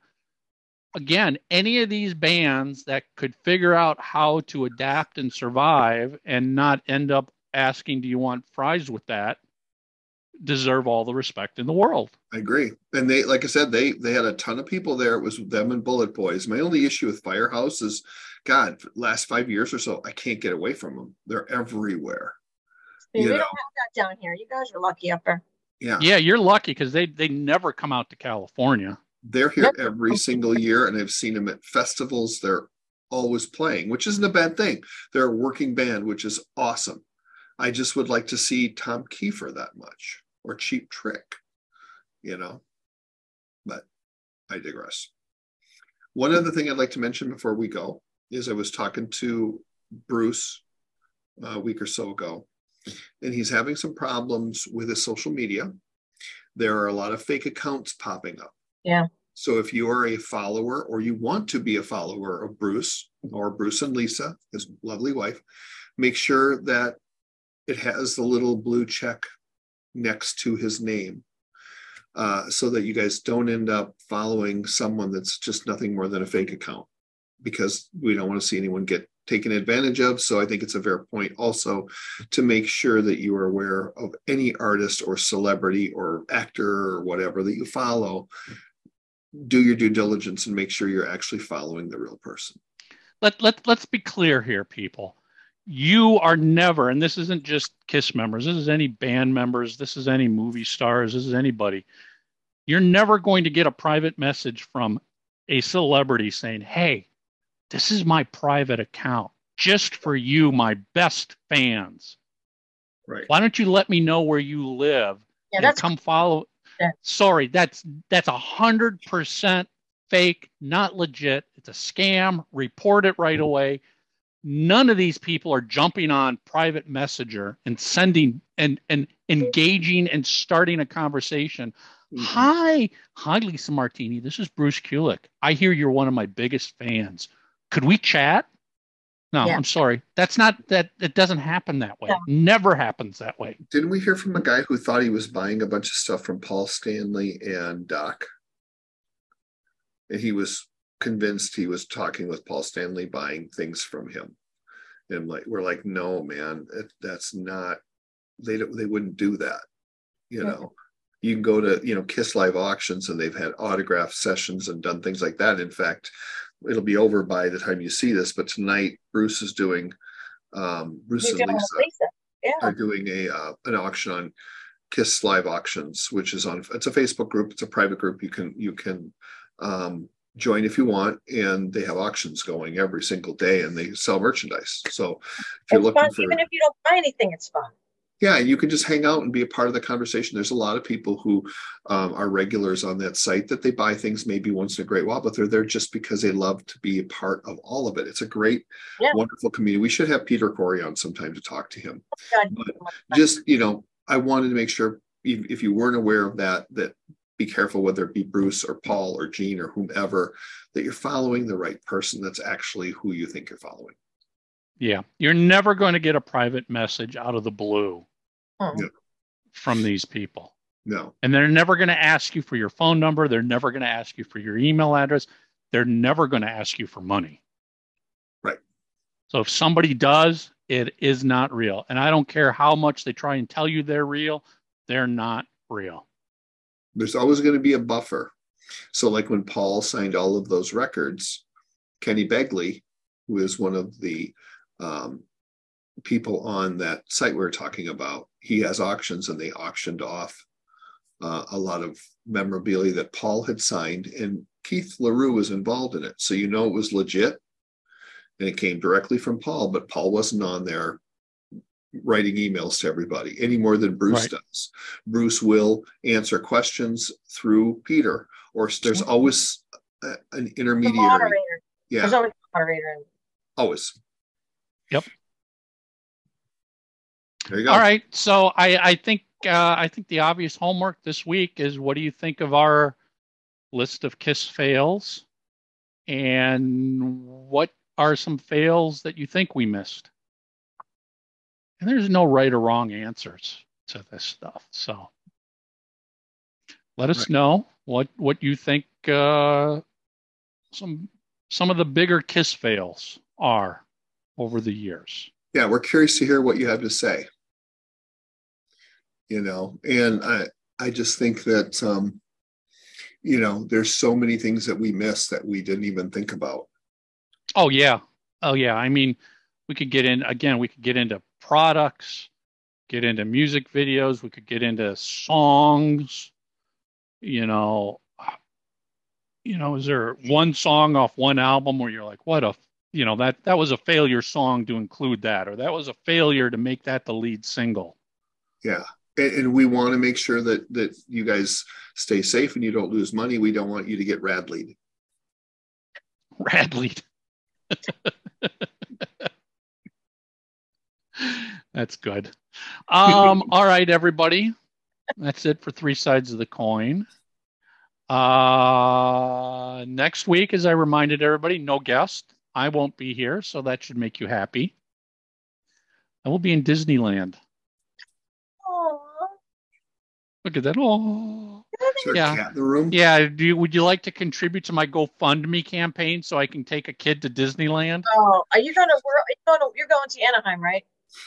again, any of these bands that could figure out how to adapt and survive and not end up asking, "Do you want fries with that?" Deserve all the respect in the world. I agree. And they, like I said, they they had a ton of people there. It was them and Bullet Boys. My only issue with Firehouse is, God, last five years or so, I can't get away from them. They're everywhere. See, You we know. don't have that down here. You guys are lucky up there. Yeah, Yeah, you're lucky because they they never come out to California. they're here Yep. every single year, and I've seen them at festivals. They're always playing, which isn't a bad thing. They're a working band, which is awesome. I just would like to see Tom Keifer that much or Cheap Trick, you know. But I digress. One other thing I'd like to mention before we go is I was talking to Bruce uh, a week or so ago, and he's having some problems with his social media. There are a lot of fake accounts popping up. Yeah. So if you are a follower or you want to be a follower of Bruce or Bruce and Lisa, his lovely wife, make sure that it has the little blue check next to his name uh, so that you guys don't end up following someone that's just nothing more than a fake account because we don't want to see anyone get taken advantage of. So I think it's a fair point also to make sure that you are aware of any artist or celebrity or actor or whatever that you follow do your due diligence and make sure you're actually following the real person. Let let let's be clear here, people. You are never, and this isn't just Kiss members. This is any band members. This is any movie stars. This is anybody. You're never going to get a private message from a celebrity saying, "Hey, this is my private account, just for you, my best fans. Right. Why don't you let me know where you live Yeah, and that's come follow?" Yeah. Sorry, that's that's a hundred percent fake, not legit. It's a scam. Report it right mm-hmm. away. None of these people are jumping on private messenger and sending and and engaging and starting a conversation. Mhm. Hi, hi, Lisa Martini. This is Bruce Kulick. I hear you're one of my biggest fans. Could we chat? No, Yeah. I'm sorry. That's not that. It doesn't happen that way. No. Never happens that way. Didn't we hear from a guy who thought he was buying a bunch of stuff from Paul Stanley and Doc? And he was convinced he was talking with Paul Stanley buying things from him. And like we're like, no, man, it, that's not. They don't. They wouldn't do that. You Yeah. know, you can go to you know Kiss Live auctions and they've had autograph sessions and done things like that. In fact, it'll be over by the time you see this. But tonight, Bruce is doing. Um, Bruce and Lisa Lisa. Yeah. are doing a uh, an auction on Kiss Live Auctions, which is on it's a Facebook group. It's a private group. You can you can um, join if you want, and they have auctions going every single day, and they sell merchandise. So if you're It's looking fun. for Even if you don't buy anything, it's fun. yeah, you can just hang out and be a part of the conversation. There's a lot of people who um, are regulars on that site that they buy things maybe once in a great while, but they're there just because they love to be a part of all of it. It's a great, Yeah. wonderful community. We should have Peter Corey on sometime to talk to him But so much fun. just you know i wanted to make sure if, if you weren't aware of that that be careful whether it be bruce or paul or gene or whomever that you're following the right person that's actually who you think you're following Yeah, you're never going to get a private message out of the blue. Yeah. from these people. no And they're never going to ask you for your phone number. They're never going to ask you for your email address. They're never going to ask you for money. Right. So if somebody does, it is not real. And I don't care how much they try and tell you they're real, they're not real. There's always going to be a buffer. So like when paul signed all of those records kenny begley who is one of the um, people on that site we were talking about he has auctions and they auctioned off uh, a lot of memorabilia that paul had signed and keith larue was involved in it. So you know it was legit and it came directly from paul but paul wasn't on there writing emails to everybody any more than bruce Right. does bruce will answer questions through peter or s- there's always a- an The intermediary moderator. yeah There's always a moderator. always Yep. there you go All right. So I, I think uh, I think the obvious homework this week is what do you think of our list of kiss fails? And what are some fails that you think we missed? And there's no right or wrong answers to this stuff. So let us Right. know what what you think uh, some some of the bigger kiss fails are over the years. yeah we're curious to hear what you have to say you know and i i just think that um you know there's so many things that we miss that we didn't even think about Oh yeah. Oh yeah. I mean, we could get in again, we could get into products, get into music videos, we could get into songs, you know, you know, is there one song off one album where you're like, what a you know, that that was a failure song to include that, or that was a failure to make that the lead single. yeah and, and we want to make sure that that you guys stay safe and you don't lose money we don't want you to get radleyed Rad lead. That's good. Um, all right, everybody. That's it for three sides of the coin. Uh, next week, as I reminded everybody, no guest. I won't be here, so that should make you happy. I will be in Disneyland. Aw. Look at that. Oh, Yeah. cat in the room yeah. Do you, would you like to contribute to my GoFundMe campaign so I can take a kid to Disneyland? Oh, are you gonna? We're, you're going to you're going to Anaheim, right?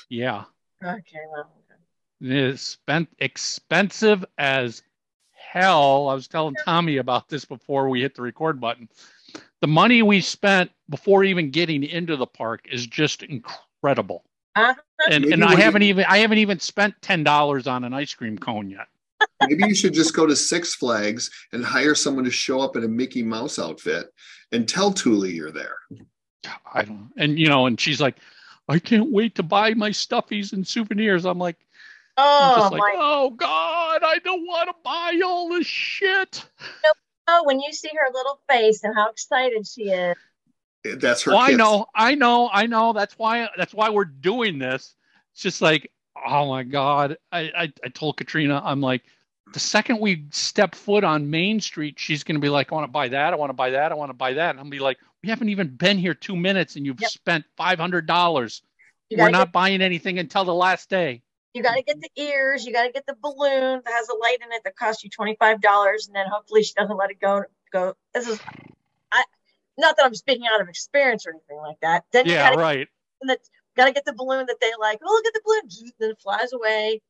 Yeah. Okay, well, okay. It is spent expensive as hell. I was telling Tommy about this before we hit the record button. The money we spent before even getting into the park is just incredible. Uh-huh. And Maybe and I haven't even I haven't even spent ten dollars on an ice cream cone yet. Maybe you should just go to Six Flags and hire someone to show up in a Mickey Mouse outfit and tell Thule you're there. I don't and you know, and she's like, I can't wait to buy my stuffies and souvenirs. I'm like, I'm Oh like, my! oh God, I don't want to buy all this shit. Oh, when you see her little face and how excited she is. That's her. Well, I know, I know, I know. That's why that's why we're doing this. It's just like, oh my God. I I, I told Katrina, I'm like, the second we step foot on Main Street, she's gonna be like, I want to buy that, I want to buy that, I want to buy that. And I'm be like, we haven't even been here two minutes and you've Yep. spent five hundred dollars. You We're not get, buying anything until the last day. you gotta get the ears. You gotta get the balloon that has a light in it that costs you twenty five dollars, and then hopefully she doesn't let it go. Go. This is, I, not that I'm speaking out of experience or anything like that. Then you Yeah, gotta right. that gotta get the balloon that they like. Oh, look at the balloon! Zzz, Then it flies away.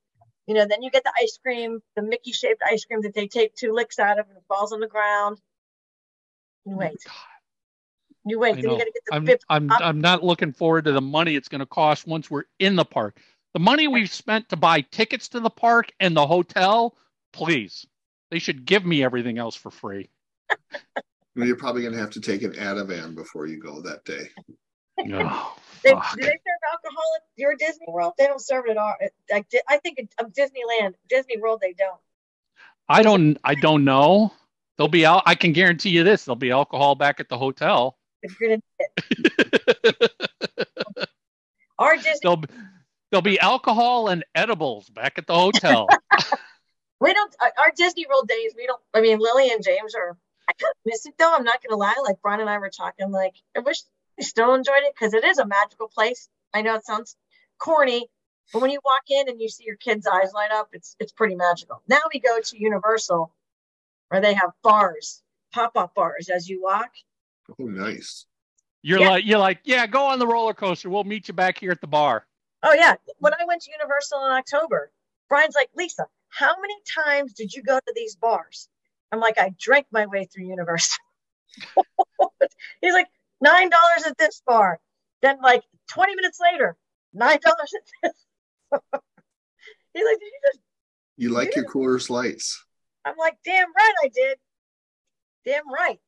You know, then you get the ice cream, the Mickey shaped ice cream that they take two licks out of and it falls on the ground. You oh wait. You wait. I then you know. gotta get the I'm whipped I'm up. I'm not looking forward to the money it's going to cost once we're in the park. The money we've spent to buy tickets to the park and the hotel, please. They should give me everything else for free. Well, You're probably going to have to take an Ativan before you go that day. Oh, They, do they serve alcohol at your Disney World? They don't serve it at all. Like I think of Disneyland, Disney World, they don't. I don't I don't know. There'll be out. I can guarantee you this. There'll be alcohol back at the hotel. If you're gonna, our Disney, there'll be, there'll be alcohol and edibles back at the hotel. we don't. uh, Our Disney World days, we don't. I mean, Lily and James are. I kind of miss it though. I'm not gonna lie. Like Brian and I were talking. Like I wish we still enjoyed it because it is a magical place. I know it sounds corny, but when you walk in and you see your kids' eyes light up, it's it's pretty magical. Now we go to Universal, where they have bars, pop up bars as you walk. Oh, nice. You're Yeah. like you're like, yeah, go on the roller coaster. We'll meet you back here at the bar. Oh yeah, when I went to Universal in October, Brian's like, Lisa, how many times did you go to these bars? I'm like, I drank my way through Universal. He's like, nine dollars at this bar. Then like 20 minutes later, nine dollars at this. He's like, did you just? You like your Coors Lights. I'm like, damn right I did. Damn right.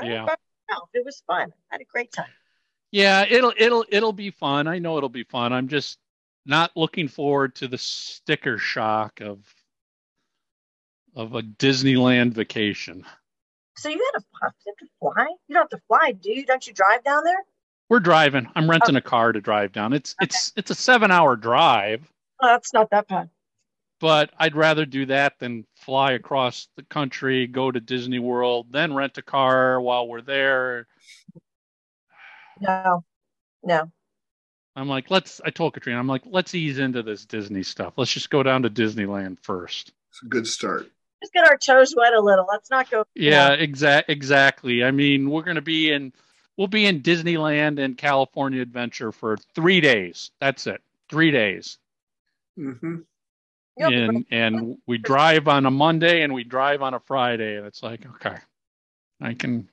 I Yeah. went by myself. It was fun. I had a great time. Yeah, it'll it'll it'll be fun. I know it'll be fun. I'm just not looking forward to the sticker shock of of a Disneyland vacation. So you had to, have to fly? You don't have to fly, do you? Don't you drive down there? We're driving. I'm renting oh. a car to drive down. It's it's it's a 7-hour drive, Oh, that's not that bad. but I'd rather do that than fly across the country, go to Disney World, then rent a car while we're there. No, no. I'm like, let's I told Katrina, I'm like, let's ease into this Disney stuff. Let's just go down to Disneyland first. It's a good start. Just get our toes wet a little. Let's not go. Yeah, exact exactly. I mean, we're going to be in we'll be in Disneyland and California Adventure for 3 days. That's it. 3 days. Mm-hmm. Yep. And and we drive on a Monday and we drive on a Friday and it's like, okay. I can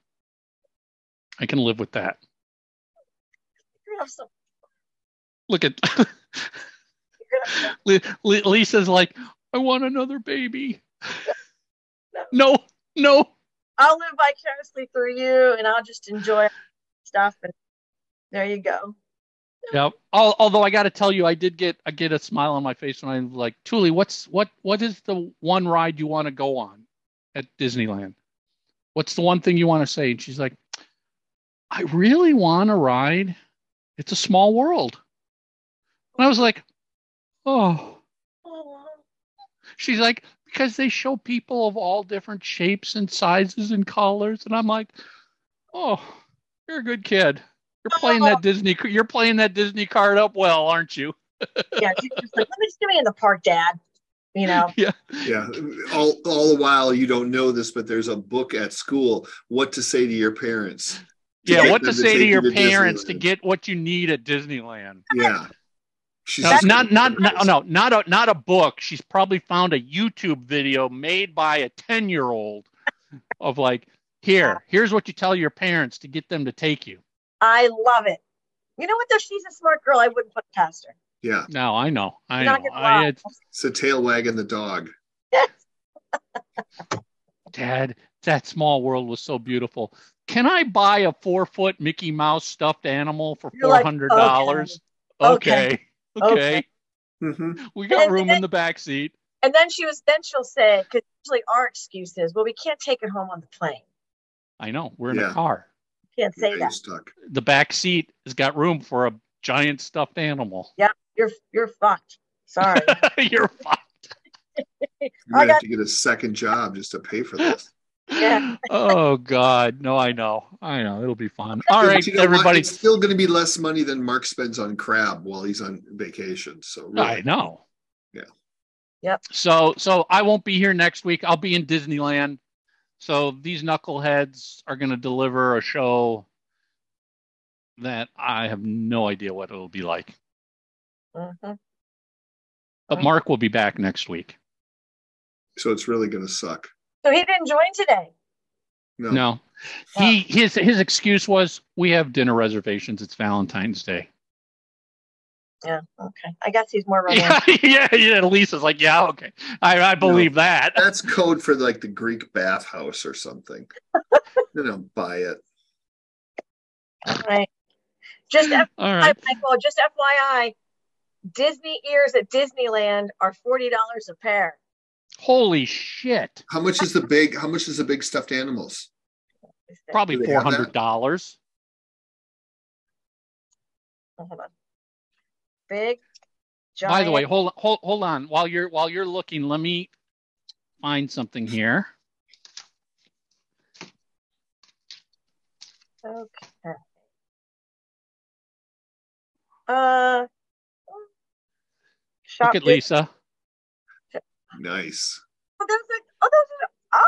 I can live with that. You're gonna have some- Look at you're gonna have- Li- Li- Lisa's like, I want another baby. No, no. I'll live vicariously through you, and I'll just enjoy stuff. And there you go. Yeah. Although I got to tell you, I did get I get a smile on my face when I'm like, Tuli, what's what what is the one ride you want to go on at Disneyland? What's the one thing you want to say? And she's like, I really want to ride. It's a small world. And I was like, oh. Oh, She's like, because they show people of all different shapes and sizes and colors, and I'm like, oh, you're a good kid. You're playing that Disney. You're playing that Disney card up well, aren't you? yeah. She's just like, let me just get me in the park, Dad. You know. Yeah. Yeah. All all the while you don't know this, but there's a book at school, What to Say to Your Parents. Yeah. What to say to take your you parents to get what you need at Disneyland? Yeah. She's No, just not not no, no, not a not a book. She's probably found a YouTube video made by a 10-year-old of like, here, here's what you tell your parents to get them to take you. I love it. You know what though? She's a smart girl. I wouldn't put it past her. Yeah, No, I know. I Not know. I, it's, it's a tail wagging the dog. Dad, that small world was so beautiful. Can I buy a four foot Mickey Mouse stuffed animal for You're like, dollars? Okay. Okay. Okay. Okay. hmm We got And room then- in the back seat. And then she was. Then she'll say, because usually our excuse is, well, we can't take it home on the plane. I know. We're in Yeah. a car. Can't say Yeah, that. stuck. The back seat has got room for a giant stuffed animal. Yeah you're you're fucked. Sorry. You're fucked. You I might have got- to get a second job just to pay for this. Yeah. Oh God. No, I know. I know. It'll be fun. All But right, you know what? everybody. It's still going to be less money than Mark spends on crab while he's on vacation. So really, I know. Yeah. Yep. So so I won't be here next week. I'll be in Disneyland. So these knuckleheads are going to deliver a show that I have no idea what it'll be like. Mhm. But Mark will be back next week. so it's really going to suck. So he didn't join today. No, No. He his his excuse was we have dinner reservations. It's Valentine's Day. Yeah. Okay. I guess he's more romantic. Yeah, yeah, yeah. Lisa's like, yeah, okay. I, I believe that. that's code for like the Greek bathhouse or something. you know, buy it. All right. Just F- All right. Michael, just FYI, Disney ears at Disneyland are forty dollars a pair. Holy shit. How much is the big? How much is the big stuffed animals? Probably Do they four have that? hundred dollars. Oh, hold on. Big. Giant. By the way, hold hold hold on. While you're while you're looking, let me find something here. Okay. Uh. Shop Look at Lisa. Nice. Oh, those are, oh, those are, oh,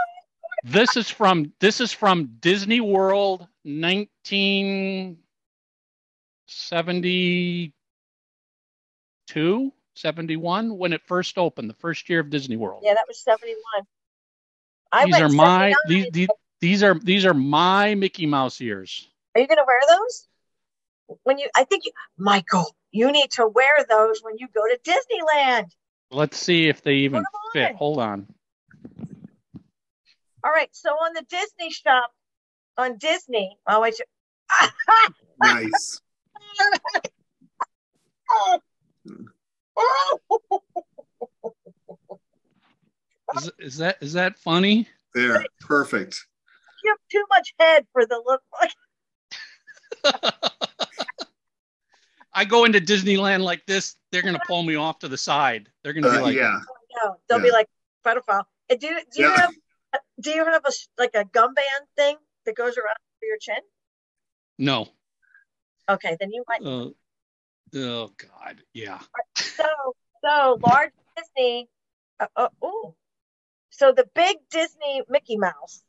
This is from this is from Disney World 1972, 71 when it first opened, the first year of Disney World. yeah, that was seventy-one. I these are my these, these these are these are my Mickey Mouse ears. Are you going to wear those? When you, I think, you, Michael, you need to wear those when you go to Disneyland. Let's see if they even Put 'em fit. on. Hold on. All right, so on the Disney shop, on Disney, oh wait, Nice. Is, is that is that funny? There. Perfect. you have too much head for the look. I go into Disneyland like this, they're gonna pull me off to the side. They're gonna be Uh, like, yeah. No, they'll be like pedophile. Uh, Do you do you Yeah. have do you have a s- like a gum band thing that goes around for your chin? no. Okay, then you might. Uh, oh God, yeah. So so large Disney. Uh, uh, ooh, so the big Disney Mickey Mouse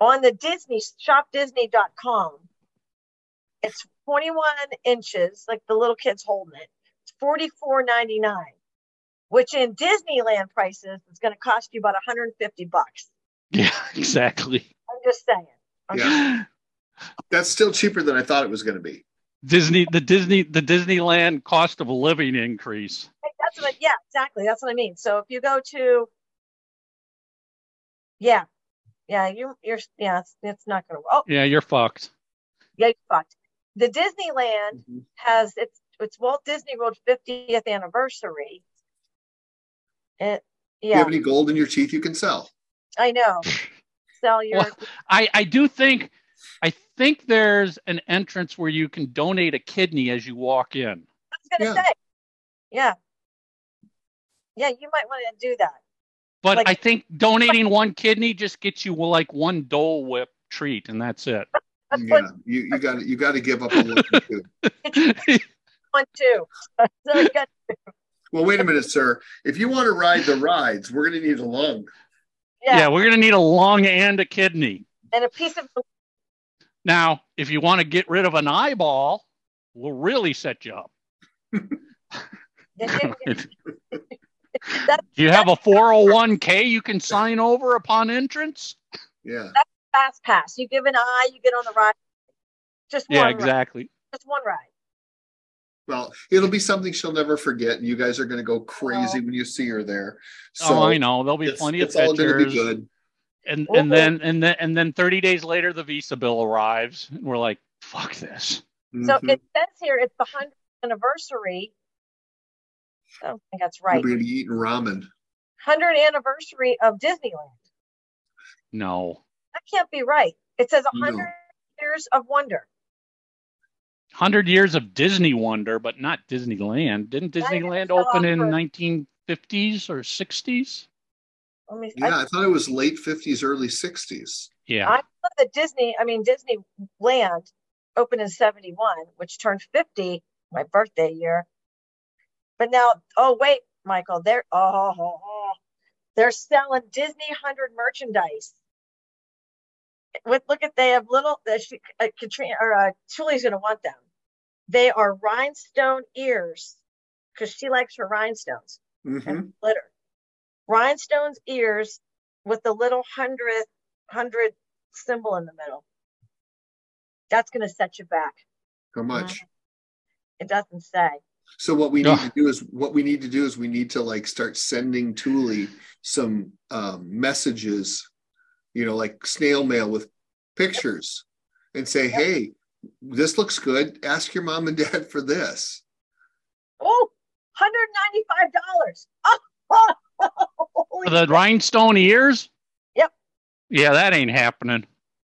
on the Disney shopdisney.com. It's 21 inches, like the little kids holding it. It's 44.99, which in Disneyland prices is going to cost you about 150 bucks. Yeah, exactly. I'm just saying. I'm Yeah. That's still cheaper than I thought it was going to be. Disney, the Disney, the Disneyland cost of living increase. That's what. I, yeah, exactly. That's what I mean. So if you go to, yeah, yeah, you you're yeah, it's, it's not going to. Oh, Yeah, you're fucked. yeah, you're fucked. The Disneyland Mhm. has it's it's Walt Disney World 50th anniversary. It If you have any gold in your teeth, you can sell. I know. Sell your Well, I, I do think, I think there's an entrance where you can donate a kidney as you walk in. I was gonna Yeah. say, yeah, yeah, you might want to do that. But Like- I think donating one kidney just gets you like one Dole Whip treat, and that's it. That's Yeah, what you you got to you got to give up a little too. one too. so you got, Well, wait a minute, sir. If you want to ride the rides, we're going to need a lung. yeah. yeah, we're gonna need a lung and a kidney. and a piece of Now, if you want to get rid of an eyeball, we'll really set you up. Do you have a 401k you can sign over upon entrance? Yeah. Fast pass. You give an eye, you get on the ride. Just one Yeah, ride. exactly. Just one ride. Well, it'll be something she'll never forget, and you guys are going to go crazy when you see her there. So oh, I know. There'll be It's, plenty it's of all going to be good. And Oh. and then and then and then 30 days later the visa bill arrives and we're like, fuck this. So Mhm. it says here it's the 100th anniversary. I don't think that's right. We'll be eating ramen. 100th anniversary of Disneyland. No. That can't be right. It says No. 100 years of wonder. 100 years of Disney wonder, but not Disneyland. Didn't Disneyland open in for- 1950s or 60s? Let me. Yeah, I, I thought it was late 50s, early 60s. Yeah. I know that Disney. I mean Disneyland opened in 71, which turned 50 my birthday year. But now, oh wait, Michael, they're oh, oh, oh. they're selling Disney 100 merchandise. With look at they have little. Uh, she, uh, Katrina or uh, Julie's gonna want them. They are rhinestone ears because she likes her rhinestones hmm and glitter. Rhinestones ears with the little hundred hundred symbol in the middle. That's gonna set you back. How much? It doesn't say. So what we need Ugh. to do is what we need to do is we need to like start sending Thule some um, messages, you know, like snail mail with pictures, and say, "Hey, this looks good. Ask your mom and dad for this." Oh, $195. Oh, For the rhinestone ears? Yep. Yeah, that ain't happening.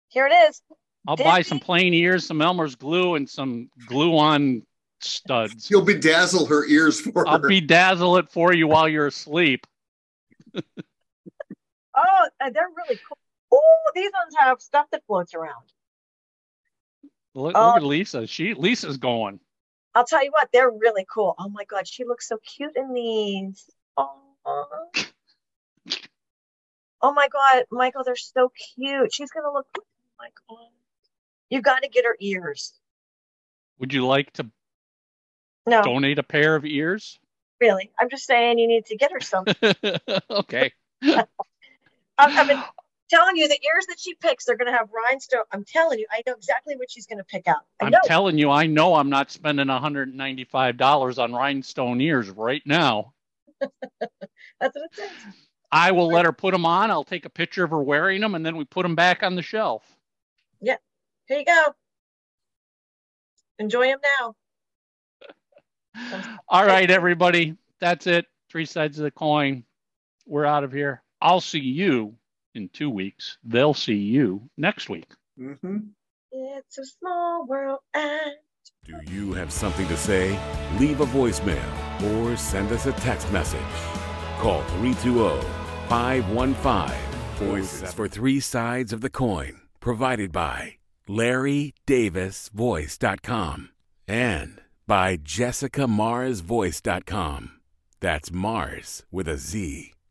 here it is. I'll buy some plain ears, some Elmer's glue, and some glue on studs. You'll bedazzle her ears for I'll her. bedazzle it for you while you're asleep. Oh, uh, they're really cool. Oh, these ones have stuff that floats around. Look, Oh. look at Lisa. She Lisa's going. I'll tell you what, they're really cool. Oh my God, she looks so cute in these. Oh, oh my God, Michael, they're so cute. She's gonna look. Oh my God, you got to get her ears. Would you like to No, donate a pair of ears? really. I'm just saying you need to get her something. okay. I, I've been telling you the ears that she picks, they're gonna have rhinestone. I'm telling you, I know exactly what she's gonna pick out. I I'm telling you, I know I'm not spending $195 on rhinestone ears right now. That's what it says. I will let her put them on. I'll take a picture of her wearing them, and then we put them back on the shelf. Yeah, here you go. Enjoy them now. All right, everybody. That's it. Three sides of the coin. We're out of here. I'll see you in two weeks. They'll see you next week. hmm It's a small world and Do you have something to say? Leave a voicemail or send us a text message. Call 320 515 Voices for Three Sides of the Coin. Provided by LarryDavisVoice.com and by JessicaMarzVoice.com. That's Mars with a Z.